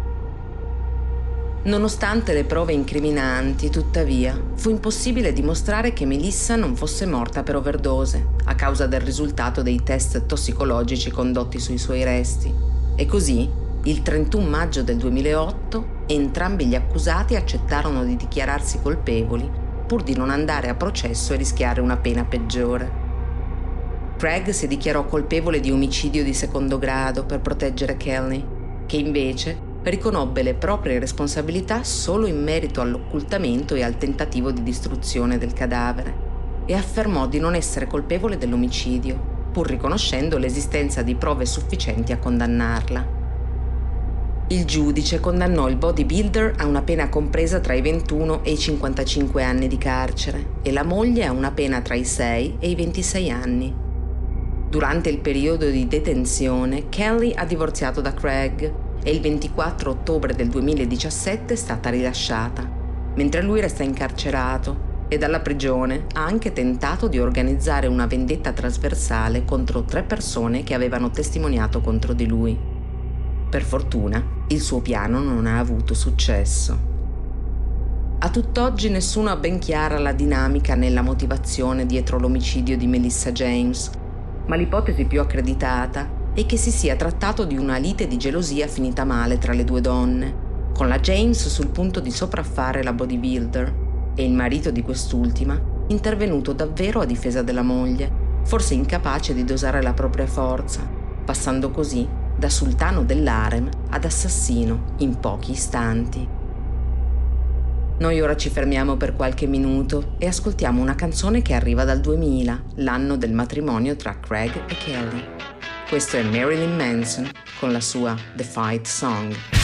Nonostante le prove incriminanti, tuttavia, fu impossibile dimostrare che Melissa non fosse morta per overdose, a causa del risultato dei test tossicologici condotti sui suoi resti. E così, il 31 maggio del 2008, Entrambi gli accusati accettarono di dichiararsi colpevoli pur di non andare a processo e rischiare una pena peggiore. Craig si dichiarò colpevole di omicidio di secondo grado per proteggere Kelly, che invece riconobbe le proprie responsabilità solo in merito all'occultamento e al tentativo di distruzione del cadavere e affermò di non essere colpevole dell'omicidio, pur riconoscendo l'esistenza di prove sufficienti a condannarla. Il giudice condannò il bodybuilder a una pena compresa tra i 21 e i 55 anni di carcere e la moglie a una pena tra i 6 e i 26 anni. Durante il periodo di detenzione, Kelly ha divorziato da Craig e il 24 ottobre del 2017 è stata rilasciata, mentre lui resta incarcerato e dalla prigione ha anche tentato di organizzare una vendetta trasversale contro tre persone che avevano testimoniato contro di lui. Per fortuna, il suo piano non ha avuto successo. A tutt'oggi nessuno ha ben chiara la dinamica nella motivazione dietro l'omicidio di Melissa James, ma l'ipotesi più accreditata è che si sia trattato di una lite di gelosia finita male tra le due donne, con la James sul punto di sopraffare la bodybuilder e il marito di quest'ultima intervenuto davvero a difesa della moglie, forse incapace di dosare la propria forza, passando così da sultano dell'harem ad assassino in pochi istanti. Noi ora ci fermiamo per qualche minuto e ascoltiamo una canzone che arriva dal 2000, l'anno del matrimonio tra Craig e Kelly. Questo è Marilyn Manson con la sua The Fight Song.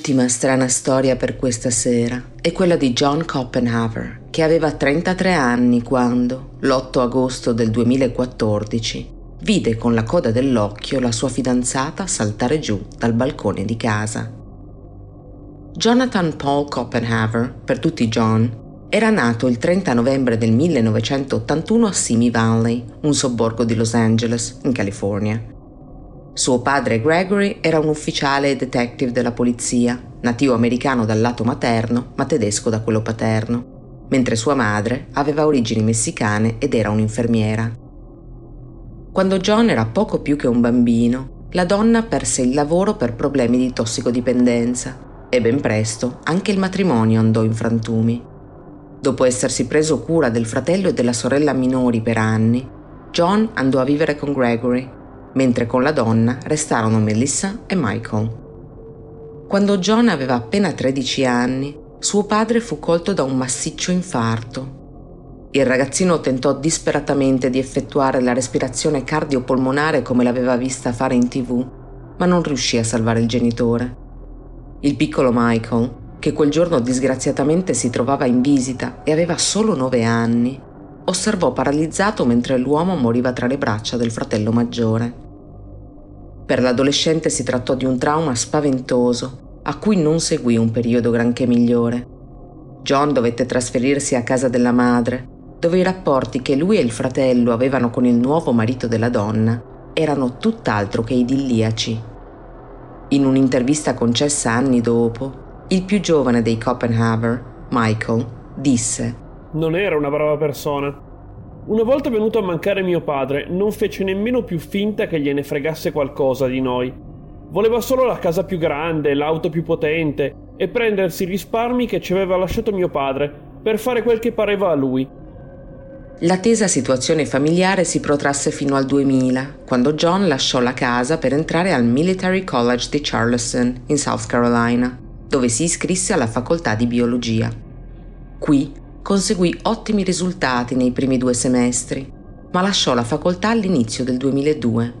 L'ultima strana storia per questa sera è quella di John Copenhaver, che aveva 33 anni quando, l'8 agosto del 2014, vide con la coda dell'occhio la sua fidanzata saltare giù dal balcone di casa. Jonathan Paul Copenhaver, per tutti John, era nato il 30 novembre del 1981 a Simi Valley, un sobborgo di Los Angeles, in California. Suo padre Gregory era un ufficiale e detective della polizia, nativo americano dal lato materno ma tedesco da quello paterno, mentre sua madre aveva origini messicane ed era un'infermiera. Quando John era poco più che un bambino, la donna perse il lavoro per problemi di tossicodipendenza e ben presto anche il matrimonio andò in frantumi. Dopo essersi preso cura del fratello e della sorella minori per anni, John andò a vivere con Gregory mentre con la donna restarono Melissa e Michael. Quando John aveva appena 13 anni, suo padre fu colto da un massiccio infarto. Il ragazzino tentò disperatamente di effettuare la respirazione cardiopolmonare come l'aveva vista fare in tv, ma non riuscì a salvare il genitore. Il piccolo Michael, che quel giorno disgraziatamente si trovava in visita e aveva solo 9 anni, osservò paralizzato mentre l'uomo moriva tra le braccia del fratello maggiore. Per l'adolescente si trattò di un trauma spaventoso, a cui non seguì un periodo granché migliore. John dovette trasferirsi a casa della madre, dove i rapporti che lui e il fratello avevano con il nuovo marito della donna erano tutt'altro che idilliaci. In un'intervista concessa anni dopo, il più giovane dei Copenhaver, Michael, disse Non era una brava persona. Una volta venuto a mancare mio padre, non fece nemmeno più finta che gliene fregasse qualcosa di noi. Voleva solo la casa più grande, l'auto più potente e prendersi i risparmi che ci aveva lasciato mio padre per fare quel che pareva a lui. La tesa situazione familiare si protrasse fino al 2000, quando John lasciò la casa per entrare al Military College di Charleston, in South Carolina, dove si iscrisse alla facoltà di biologia. Qui conseguì ottimi risultati nei primi due semestri, ma lasciò la facoltà all'inizio del 2002.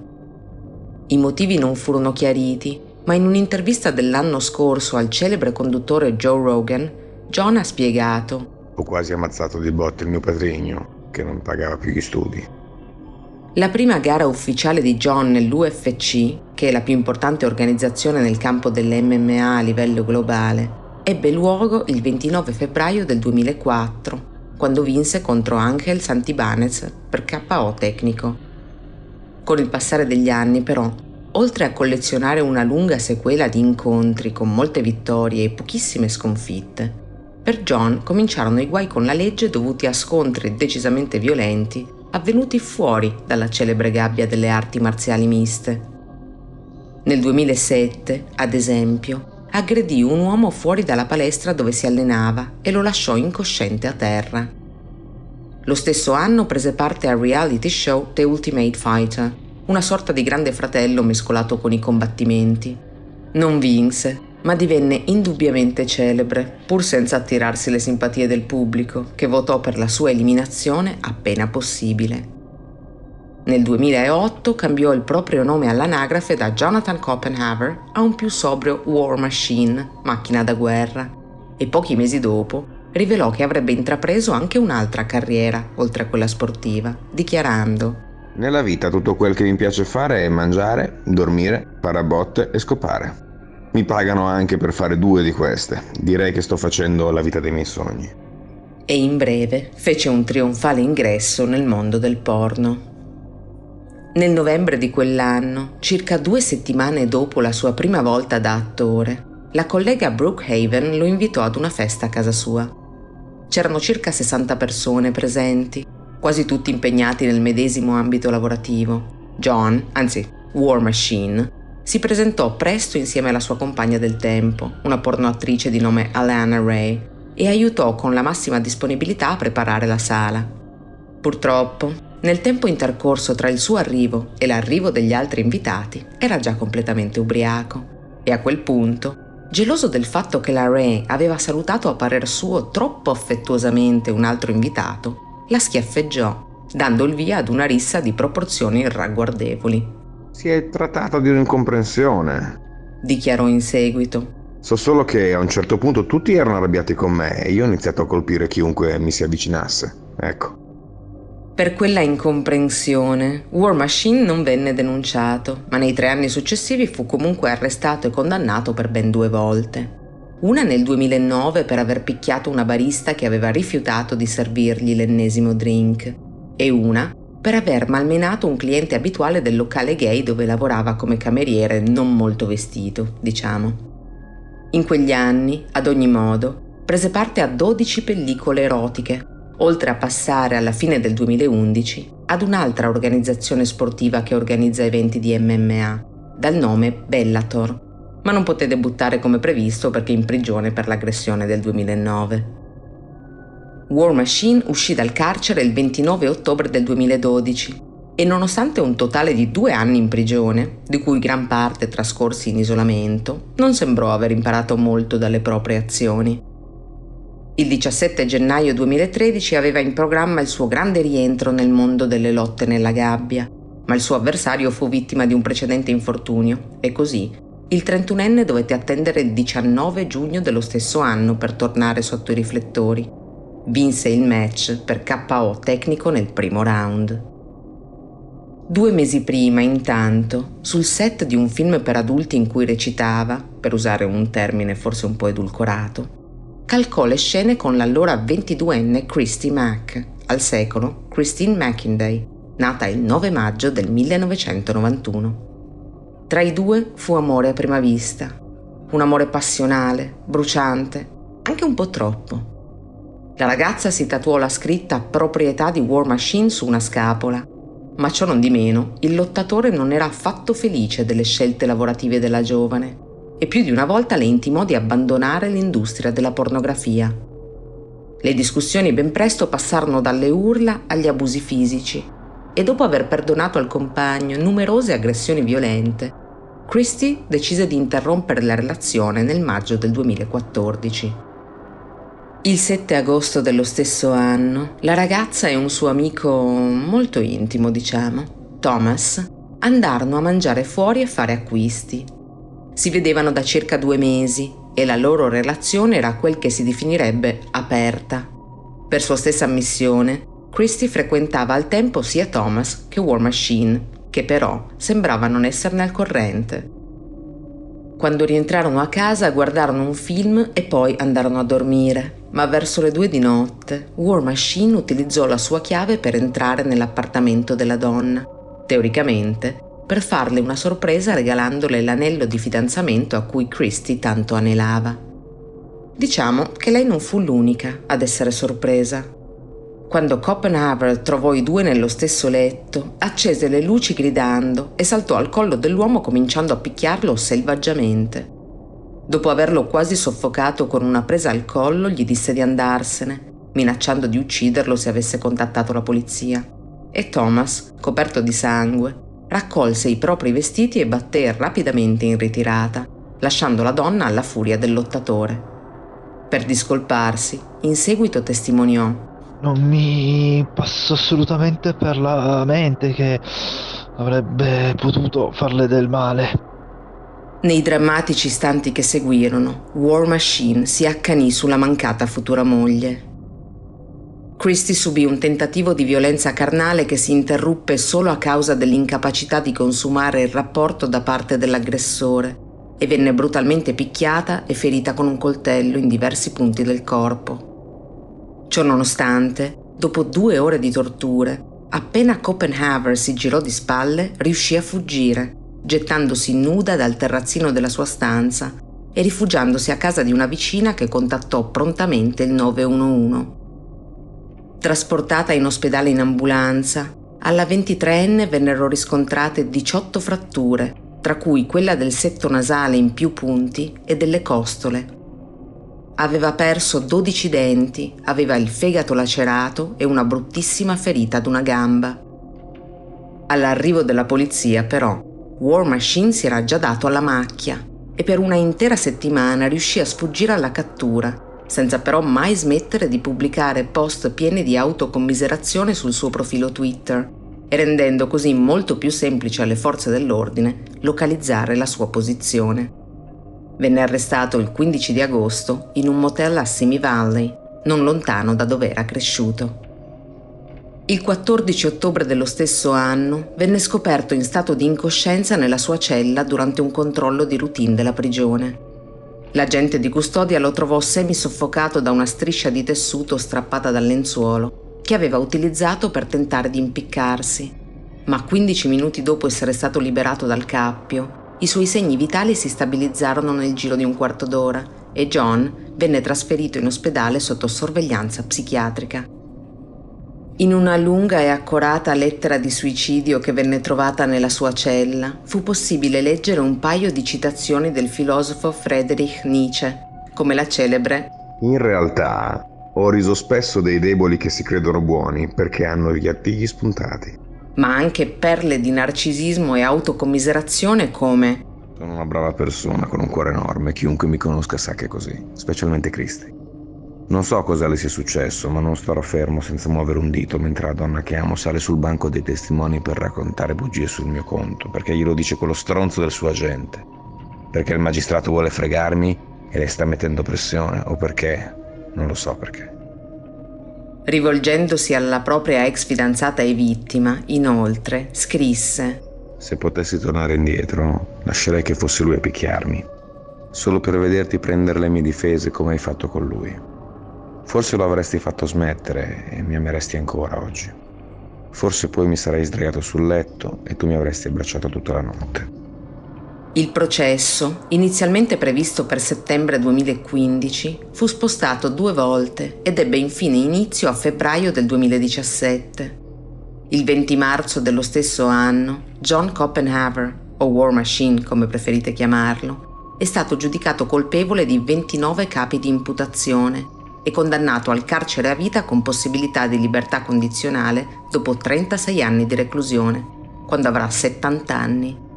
I motivi non furono chiariti, ma in un'intervista dell'anno scorso al celebre conduttore Joe Rogan, John ha spiegato Ho quasi ammazzato di botte il mio patrigno, che non pagava più gli studi. La prima gara ufficiale di John nell'UFC, che è la più importante organizzazione nel campo delle MMA a livello globale, ebbe luogo il 29 febbraio del 2004, quando vinse contro Angel Santibanez per KO tecnico. Con il passare degli anni, però, oltre a collezionare una lunga sequela di incontri con molte vittorie e pochissime sconfitte, per John cominciarono i guai con la legge dovuti a scontri decisamente violenti avvenuti fuori dalla celebre gabbia delle arti marziali miste. Nel 2007, ad esempio, aggredì un uomo fuori dalla palestra dove si allenava e lo lasciò incosciente a terra. Lo stesso anno prese parte al reality show The Ultimate Fighter, una sorta di grande fratello mescolato con i combattimenti. Non vinse, ma divenne indubbiamente celebre, pur senza attirarsi le simpatie del pubblico, che votò per la sua eliminazione appena possibile. Nel 2008 cambiò il proprio nome all'anagrafe da Jonathan Copenhaver a un più sobrio War Machine, macchina da guerra, e pochi mesi dopo rivelò che avrebbe intrapreso anche un'altra carriera, oltre a quella sportiva, dichiarando Nella vita tutto quel che mi piace fare è mangiare, dormire, fare a botte e scopare. Mi pagano anche per fare due di queste. Direi che sto facendo la vita dei miei sogni. E in breve fece un trionfale ingresso nel mondo del porno. Nel novembre di quell'anno, circa due settimane dopo la sua prima volta da attore, la collega Brooke Haven lo invitò ad una festa a casa sua. C'erano circa 60 persone presenti, quasi tutti impegnati nel medesimo ambito lavorativo. John, anzi War Machine, si presentò presto insieme alla sua compagna del tempo, una pornoattrice di nome Alana Ray, e aiutò con la massima disponibilità a preparare la sala. Purtroppo, nel tempo intercorso tra il suo arrivo e l'arrivo degli altri invitati, era già completamente ubriaco e a quel punto, geloso del fatto che la Ray aveva salutato a parer suo troppo affettuosamente un altro invitato, la schiaffeggiò, dando il via ad una rissa di proporzioni ragguardevoli. Si è trattato di un'incomprensione, dichiarò in seguito. So solo che a un certo punto tutti erano arrabbiati con me e io ho iniziato a colpire chiunque mi si avvicinasse. Ecco. Per quella incomprensione, War Machine non venne denunciato, ma nei tre anni successivi fu comunque arrestato e condannato per ben due volte. Una nel 2009 per aver picchiato una barista che aveva rifiutato di servirgli l'ennesimo drink, e una per aver malmenato un cliente abituale del locale gay dove lavorava come cameriere non molto vestito, diciamo. In quegli anni, ad ogni modo, prese parte a 12 pellicole erotiche, oltre a passare alla fine del 2011 ad un'altra organizzazione sportiva che organizza eventi di MMA, dal nome Bellator, ma non poté debuttare come previsto perché in prigione per l'aggressione del 2009. War Machine uscì dal carcere il 29 ottobre del 2012 e nonostante un totale di due anni in prigione, di cui gran parte trascorsi in isolamento, non sembrò aver imparato molto dalle proprie azioni. Il 17 gennaio 2013 aveva in programma il suo grande rientro nel mondo delle lotte nella gabbia, ma il suo avversario fu vittima di un precedente infortunio e così il 31enne dovette attendere il 19 giugno dello stesso anno per tornare sotto i riflettori Vinse il match per KO tecnico nel primo round. Due mesi prima, intanto, sul set di un film per adulti in cui recitava, per usare un termine forse un po' edulcorato, calcò le scene con l'allora 22enne Christy Mack, al secolo Christine McInday, nata il 9 maggio del 1991. Tra i due fu amore a prima vista, un amore passionale, bruciante, anche un po' troppo. La ragazza si tatuò la scritta proprietà di War Machine su una scapola, ma ciò non di meno, il lottatore non era affatto felice delle scelte lavorative della giovane e più di una volta le intimò di abbandonare l'industria della pornografia. Le discussioni ben presto passarono dalle urla agli abusi fisici e dopo aver perdonato al compagno numerose aggressioni violente, Christie decise di interrompere la relazione nel maggio del 2014. Il 7 agosto dello stesso anno, la ragazza e un suo amico molto intimo, diciamo, Thomas, andarono a mangiare fuori e fare acquisti. Si vedevano da circa due mesi e la loro relazione era quel che si definirebbe aperta. Per sua stessa ammissione, Christie frequentava al tempo sia Thomas che War Machine, che però sembrava non esserne al corrente. Quando rientrarono a casa guardarono un film e poi andarono a dormire, ma verso le due di notte War Machine utilizzò la sua chiave per entrare nell'appartamento della donna, teoricamente per farle una sorpresa regalandole l'anello di fidanzamento a cui Christie tanto anelava. Diciamo che lei non fu l'unica ad essere sorpresa. Quando Copenhaver trovò i due nello stesso letto, accese le luci gridando e saltò al collo dell'uomo cominciando a picchiarlo selvaggiamente. Dopo averlo quasi soffocato con una presa al collo, gli disse di andarsene, minacciando di ucciderlo se avesse contattato la polizia. E Thomas, coperto di sangue, raccolse i propri vestiti e batté rapidamente in ritirata, lasciando la donna alla furia del lottatore. Per discolparsi, in seguito testimoniò non mi passa assolutamente per la mente che avrebbe potuto farle del male. Nei drammatici istanti che seguirono, War Machine si accanì sulla mancata futura moglie. Christie subì un tentativo di violenza carnale che si interruppe solo a causa dell'incapacità di consumare il rapporto da parte dell'aggressore e venne brutalmente picchiata e ferita con un coltello in diversi punti del corpo. Ciononostante, dopo due ore di torture, appena Copenhaver si girò di spalle, riuscì a fuggire, gettandosi nuda dal terrazzino della sua stanza e rifugiandosi a casa di una vicina che contattò prontamente il 911. Trasportata in ospedale in ambulanza, alla 23enne vennero riscontrate 18 fratture, tra cui quella del setto nasale in più punti e delle costole, Aveva perso 12 denti, aveva il fegato lacerato e una bruttissima ferita ad una gamba. All'arrivo della polizia, però, War Machine si era già dato alla macchia e per una intera settimana riuscì a sfuggire alla cattura, senza però mai smettere di pubblicare post pieni di autocommiserazione sul suo profilo Twitter e rendendo così molto più semplice alle forze dell'ordine localizzare la sua posizione. Venne arrestato il 15 di agosto in un motel a Simi Valley, non lontano da dove era cresciuto. Il 14 ottobre dello stesso anno venne scoperto in stato di incoscienza nella sua cella durante un controllo di routine della prigione. L'agente di custodia lo trovò semi-soffocato da una striscia di tessuto strappata dal lenzuolo che aveva utilizzato per tentare di impiccarsi, ma 15 minuti dopo essere stato liberato dal cappio, i suoi segni vitali si stabilizzarono nel giro di un quarto d'ora e John venne trasferito in ospedale sotto sorveglianza psichiatrica. In una lunga e accurata lettera di suicidio che venne trovata nella sua cella, fu possibile leggere un paio di citazioni del filosofo Friedrich Nietzsche, come la celebre In realtà ho riso spesso dei deboli che si credono buoni perché hanno gli artigli spuntati ma anche perle di narcisismo e autocommiserazione come Sono una brava persona con un cuore enorme, chiunque mi conosca sa che è così, specialmente Cristi. Non so cosa le sia successo, ma non starò fermo senza muovere un dito mentre la donna che amo sale sul banco dei testimoni per raccontare bugie sul mio conto, perché glielo dice quello stronzo del suo agente. Perché il magistrato vuole fregarmi e lei sta mettendo pressione, o perché... non lo so perché. Rivolgendosi alla propria ex fidanzata e vittima, inoltre, scrisse Se potessi tornare indietro, lascerei che fosse lui a picchiarmi, solo per vederti prendere le mie difese come hai fatto con lui. Forse lo avresti fatto smettere e mi ameresti ancora oggi. Forse poi mi sarei sdraiato sul letto e tu mi avresti abbracciato tutta la notte. Il processo, inizialmente previsto per settembre 2015, fu spostato due volte ed ebbe infine inizio a febbraio del 2017. Il 20 marzo dello stesso anno, John Copenhaver, o War Machine come preferite chiamarlo, è stato giudicato colpevole di 29 capi di imputazione e condannato al carcere a vita con possibilità di libertà condizionale dopo 36 anni di reclusione, quando avrà 70 anni.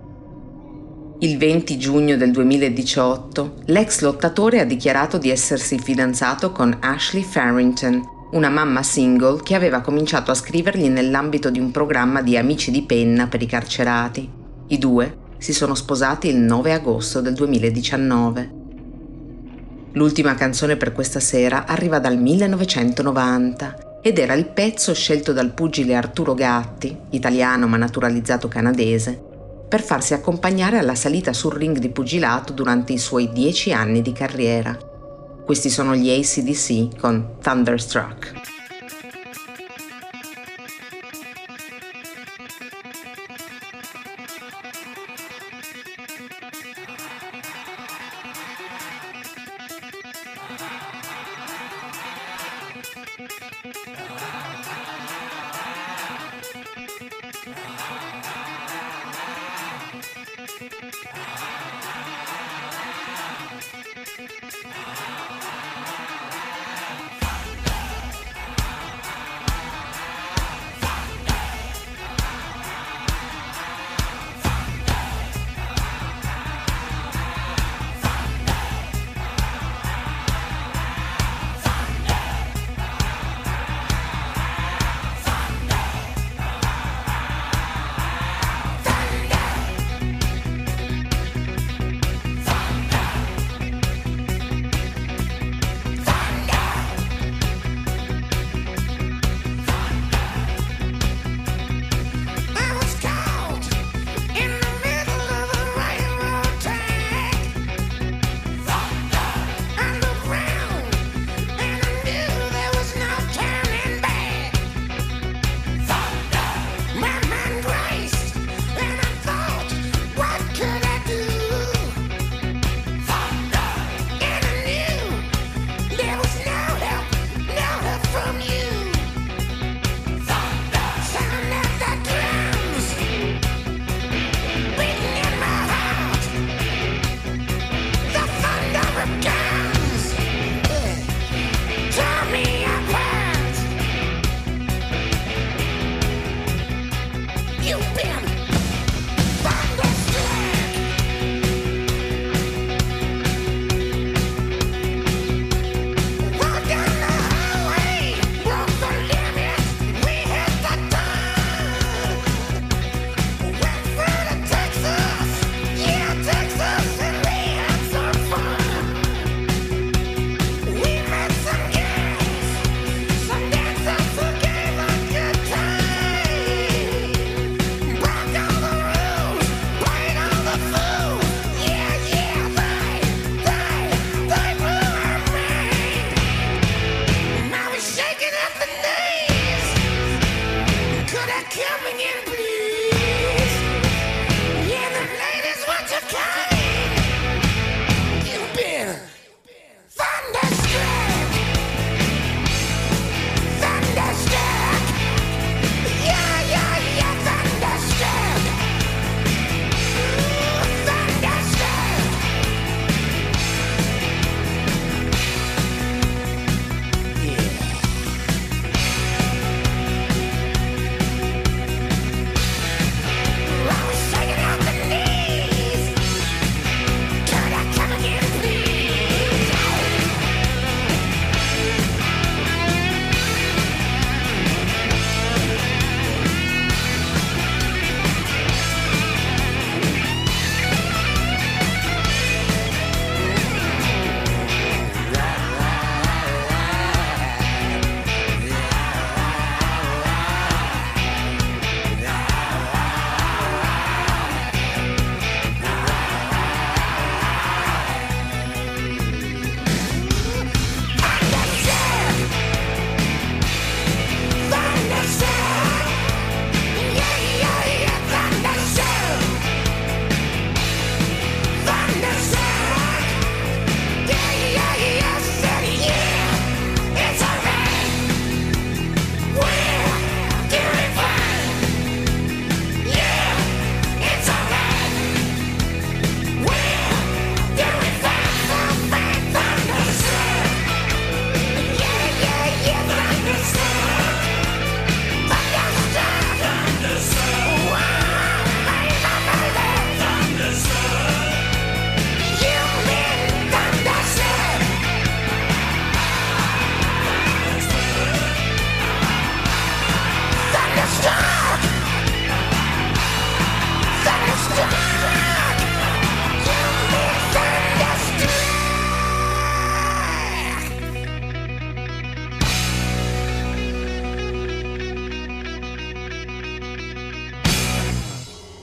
Il 20 giugno del 2018 l'ex lottatore ha dichiarato di essersi fidanzato con Ashley Farrington, una mamma single che aveva cominciato a scrivergli nell'ambito di un programma di amici di penna per i carcerati. I due si sono sposati il 9 agosto del 2019. L'ultima canzone per questa sera arriva dal 1990 ed era il pezzo scelto dal pugile Arturo Gatti, italiano ma naturalizzato canadese, per farsi accompagnare alla salita sul ring di pugilato durante i suoi dieci anni di carriera. Questi sono gli ACDC con Thunderstruck.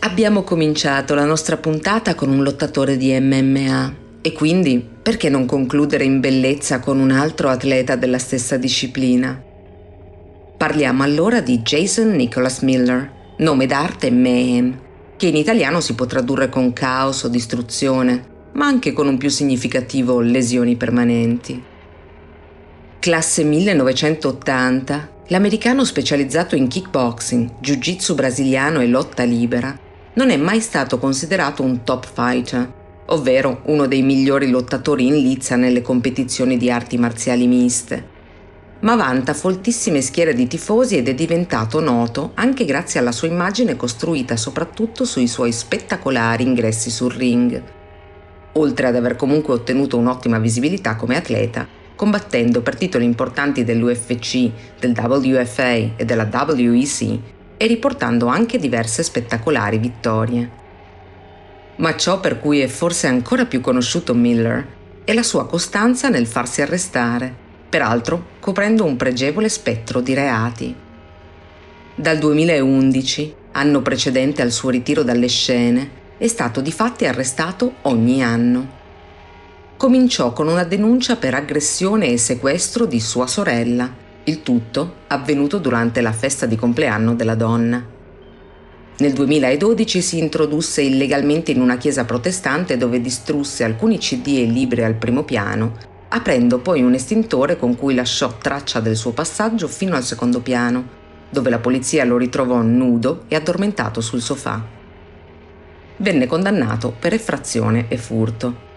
Abbiamo cominciato la nostra puntata con un lottatore di MMA e quindi perché non concludere in bellezza con un altro atleta della stessa disciplina? Parliamo allora di Jason Nicholas Miller, nome d'arte Mayhem, che in italiano si può tradurre con caos o distruzione, ma anche con un più significativo lesioni permanenti. Classe 1980, l'americano specializzato in kickboxing, jiu-jitsu brasiliano e lotta libera non è mai stato considerato un top fighter, ovvero uno dei migliori lottatori in lizza nelle competizioni di arti marziali miste. Ma vanta foltissime schiere di tifosi ed è diventato noto anche grazie alla sua immagine costruita soprattutto sui suoi spettacolari ingressi sul ring. Oltre ad aver comunque ottenuto un'ottima visibilità come atleta, combattendo per titoli importanti dell'UFC, del WFA e della WEC, e riportando anche diverse spettacolari vittorie. Ma ciò per cui è forse ancora più conosciuto Miller è la sua costanza nel farsi arrestare, peraltro coprendo un pregevole spettro di reati. Dal 2011, anno precedente al suo ritiro dalle scene, è stato di fatti arrestato ogni anno. Cominciò con una denuncia per aggressione e sequestro di sua sorella il tutto avvenuto durante la festa di compleanno della donna. Nel 2012 si introdusse illegalmente in una chiesa protestante dove distrusse alcuni CD e libri al primo piano, aprendo poi un estintore con cui lasciò traccia del suo passaggio fino al secondo piano, dove la polizia lo ritrovò nudo e addormentato sul sofà. Venne condannato per effrazione e furto.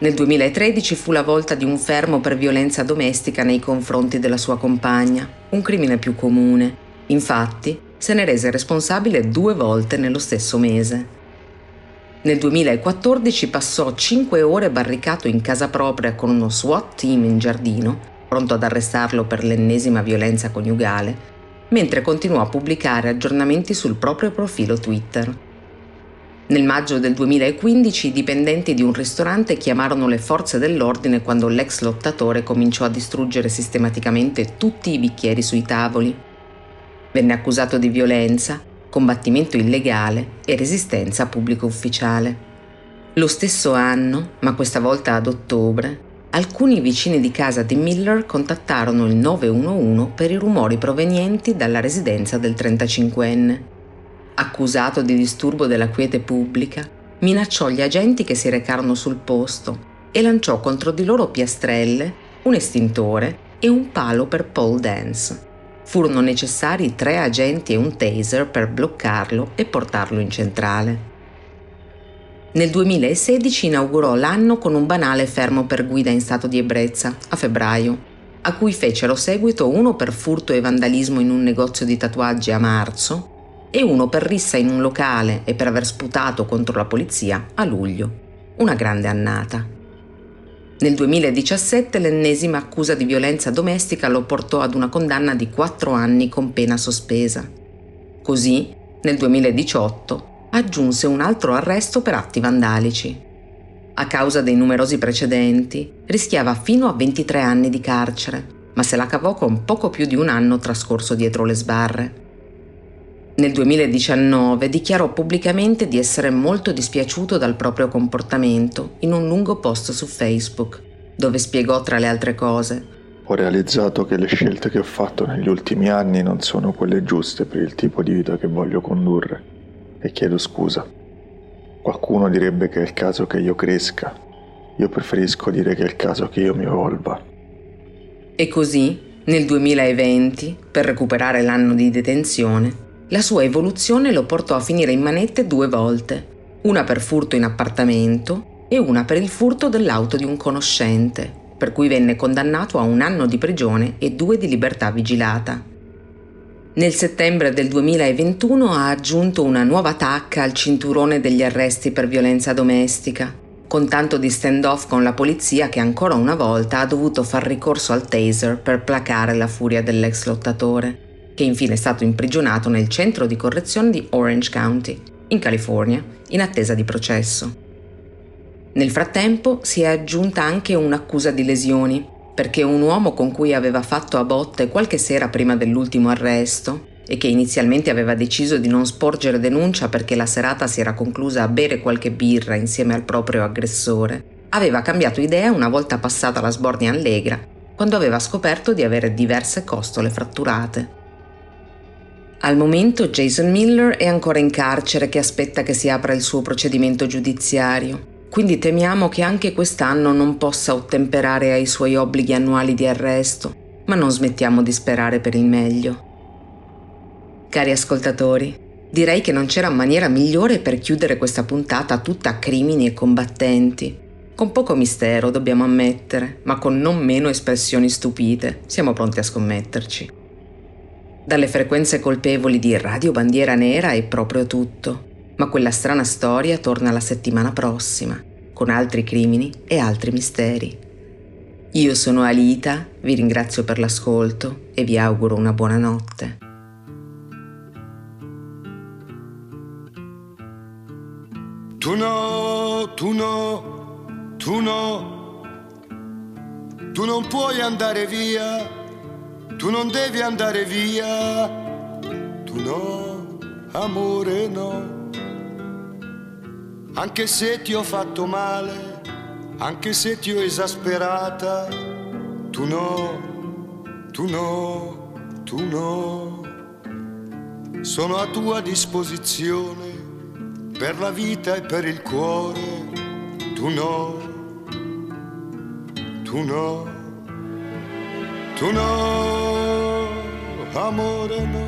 Nel 2013 fu la volta di un fermo per violenza domestica nei confronti della sua compagna, un crimine più comune. Infatti, se ne rese responsabile due volte nello stesso mese. Nel 2014 passò cinque ore barricato in casa propria con uno SWAT team in giardino, pronto ad arrestarlo per l'ennesima violenza coniugale, mentre continuò a pubblicare aggiornamenti sul proprio profilo Twitter. Nel maggio del 2015 i dipendenti di un ristorante chiamarono le forze dell'ordine quando l'ex lottatore cominciò a distruggere sistematicamente tutti i bicchieri sui tavoli. Venne accusato di violenza, combattimento illegale e resistenza a pubblico ufficiale. Lo stesso anno, ma questa volta ad ottobre, alcuni vicini di casa di Miller contattarono il 911 per i rumori provenienti dalla residenza del 35enne accusato di disturbo della quiete pubblica, minacciò gli agenti che si recarono sul posto e lanciò contro di loro piastrelle, un estintore e un palo per pole dance. Furono necessari tre agenti e un taser per bloccarlo e portarlo in centrale. Nel 2016 inaugurò l'anno con un banale fermo per guida in stato di ebbrezza, a febbraio, a cui fecero seguito uno per furto e vandalismo in un negozio di tatuaggi a marzo e uno per rissa in un locale e per aver sputato contro la polizia a luglio. Una grande annata. Nel 2017 l'ennesima accusa di violenza domestica lo portò ad una condanna di 4 anni con pena sospesa. Così, nel 2018, aggiunse un altro arresto per atti vandalici. A causa dei numerosi precedenti, rischiava fino a 23 anni di carcere, ma se la cavò con poco più di un anno trascorso dietro le sbarre. Nel 2019 dichiarò pubblicamente di essere molto dispiaciuto dal proprio comportamento in un lungo post su Facebook, dove spiegò tra le altre cose Ho realizzato che le scelte che ho fatto negli ultimi anni non sono quelle giuste per il tipo di vita che voglio condurre e chiedo scusa. Qualcuno direbbe che è il caso che io cresca, io preferisco dire che è il caso che io mi evolva. E così, nel 2020, per recuperare l'anno di detenzione, la sua evoluzione lo portò a finire in manette due volte, una per furto in appartamento e una per il furto dell'auto di un conoscente, per cui venne condannato a un anno di prigione e due di libertà vigilata. Nel settembre del 2021 ha aggiunto una nuova tacca al cinturone degli arresti per violenza domestica, con tanto di stand-off con la polizia che ancora una volta ha dovuto far ricorso al taser per placare la furia dell'ex lottatore che infine è stato imprigionato nel centro di correzione di Orange County, in California, in attesa di processo. Nel frattempo si è aggiunta anche un'accusa di lesioni, perché un uomo con cui aveva fatto a botte qualche sera prima dell'ultimo arresto, e che inizialmente aveva deciso di non sporgere denuncia perché la serata si era conclusa a bere qualche birra insieme al proprio aggressore, aveva cambiato idea una volta passata la sbornia allegra, quando aveva scoperto di avere diverse costole fratturate. Al momento Jason Miller è ancora in carcere che aspetta che si apra il suo procedimento giudiziario, quindi temiamo che anche quest'anno non possa ottemperare ai suoi obblighi annuali di arresto, ma non smettiamo di sperare per il meglio. Cari ascoltatori, direi che non c'era maniera migliore per chiudere questa puntata tutta a crimini e combattenti. Con poco mistero, dobbiamo ammettere, ma con non meno espressioni stupite. Siamo pronti a scommetterci. Dalle frequenze colpevoli di Radio Bandiera Nera è proprio tutto, ma quella strana storia torna la settimana prossima, con altri crimini e altri misteri. Io sono Alita, vi ringrazio per l'ascolto e vi auguro una buona notte. Tu no, tu no, tu no, tu non puoi andare via, tu non devi andare via, tu no, amore no, anche se ti ho fatto male, anche se ti ho esasperata, tu no, tu no, tu no, sono a tua disposizione per la vita e per il cuore, tu no, tu no, tu no, amore no.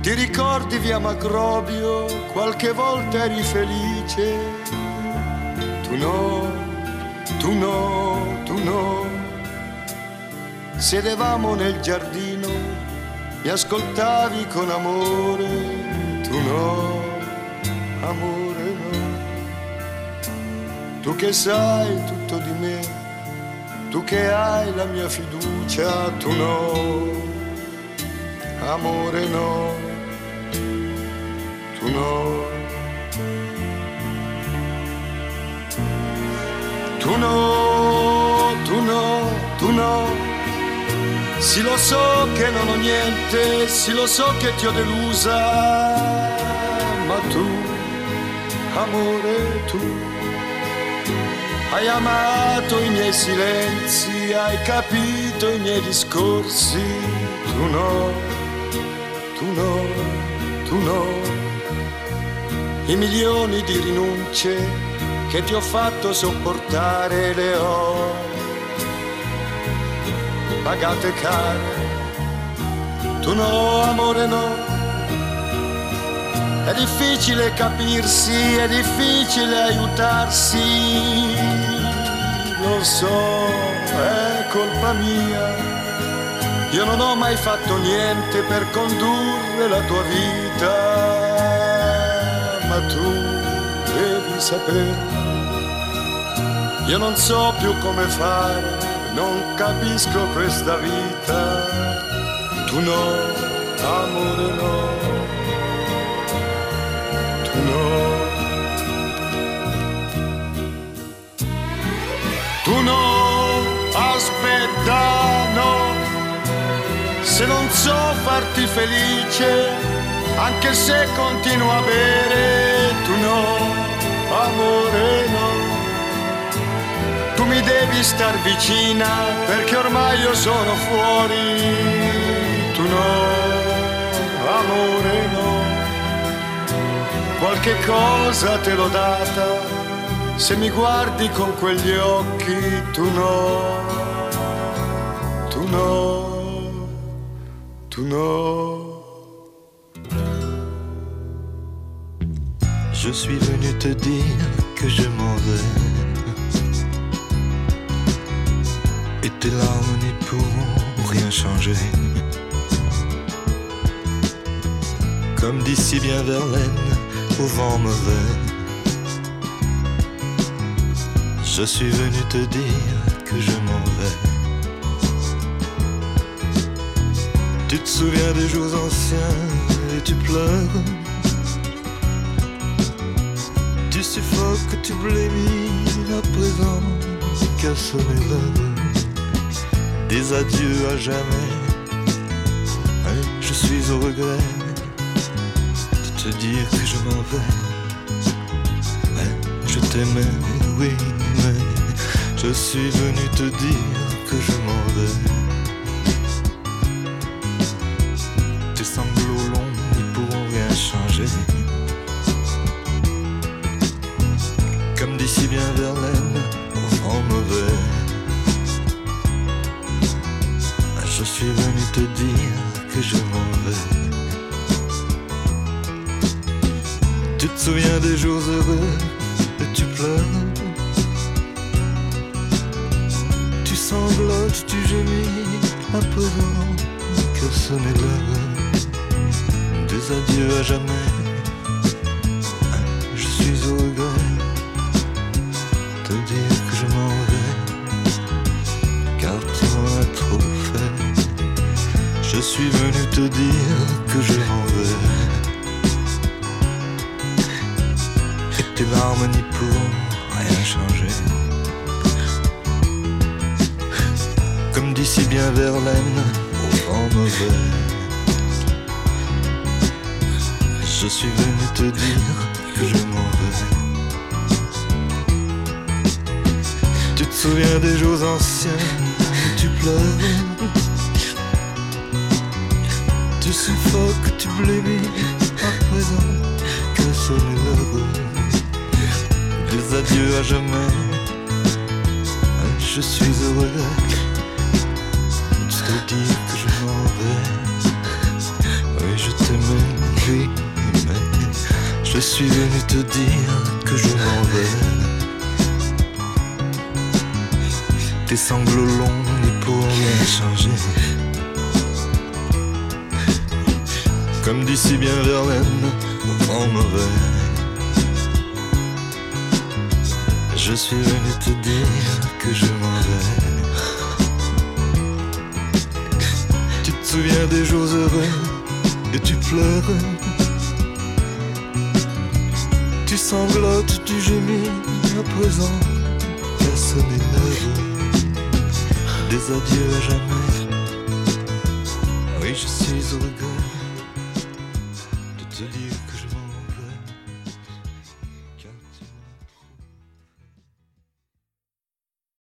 Ti ricordi via Macrobio, qualche volta eri felice, tu no, tu no, tu no. Sedevamo nel giardino, mi ascoltavi con amore, tu no amore no. Tu che sai tutto di me, tu che hai la mia fiducia, tu no, amore no, tu no. Tu no, tu no, tu no. Sì lo so che non ho niente, sì lo so che ti ho delusa, ma tu amore tu. Hai amato i miei silenzi, hai capito i miei discorsi, tu no, tu no, tu no. I milioni di rinunce che ti ho fatto sopportare le ho pagate care. Tu no, amore no è difficile capirsi, è difficile aiutarsi. Lo so, è colpa mia. Io non ho mai fatto niente per condurre la tua vita, ma tu devi sapere. Io non so più come fare, non capisco questa vita. Tu no, amore no no. Tu no, aspetta, no, se non so farti felice, anche se continuo a bere, tu no, amore no. Tu mi devi star vicina perché ormai io sono fuori, tu no, amore no. Qualche cosa te l'ho data, se mi guardi con quegli occhi tu no, tu no, tu no. Je suis venu te dire que je m'en vais. Et tes larmes n'y pourront rien changer. Comme d'ici bien Verlaine, au vent mauvais. Je suis venu te dire que je m'en vais. Tu te souviens des jours anciens et tu pleures. Tu suffoques, tu blémis à présent, qu'à sonner des adieux à jamais. je suis au regret de te dire que je m'en vais. Ouais, je t'aimais, oui, je suis venu te dire que je m'en vais. Tes sanglots longs ne pourront rien changer. Comme d'ici bien Verlaine, vent mauvais. Je suis venu te dire que je m'en vais. Tu te souviens des jours heureux et tu pleures. note du génie appelant que sonner l'heure des adieux à jamais. Jamais. Je suis heureux de te dire que je m'en vais. Oui, je t'aimais, oui, mais je suis venu te dire que je m'en vais. Tes sanglots longs n'y pourront rien changer. comme d'ici bien Verlaine, vent mauvais. Je suis venu te dire que je m'en vais. Tu te souviens des jours heureux et tu pleures. Tu sanglotes, tu gémis à présent, qu'à sonner l'heure des adieux à jamais? Oui, je suis the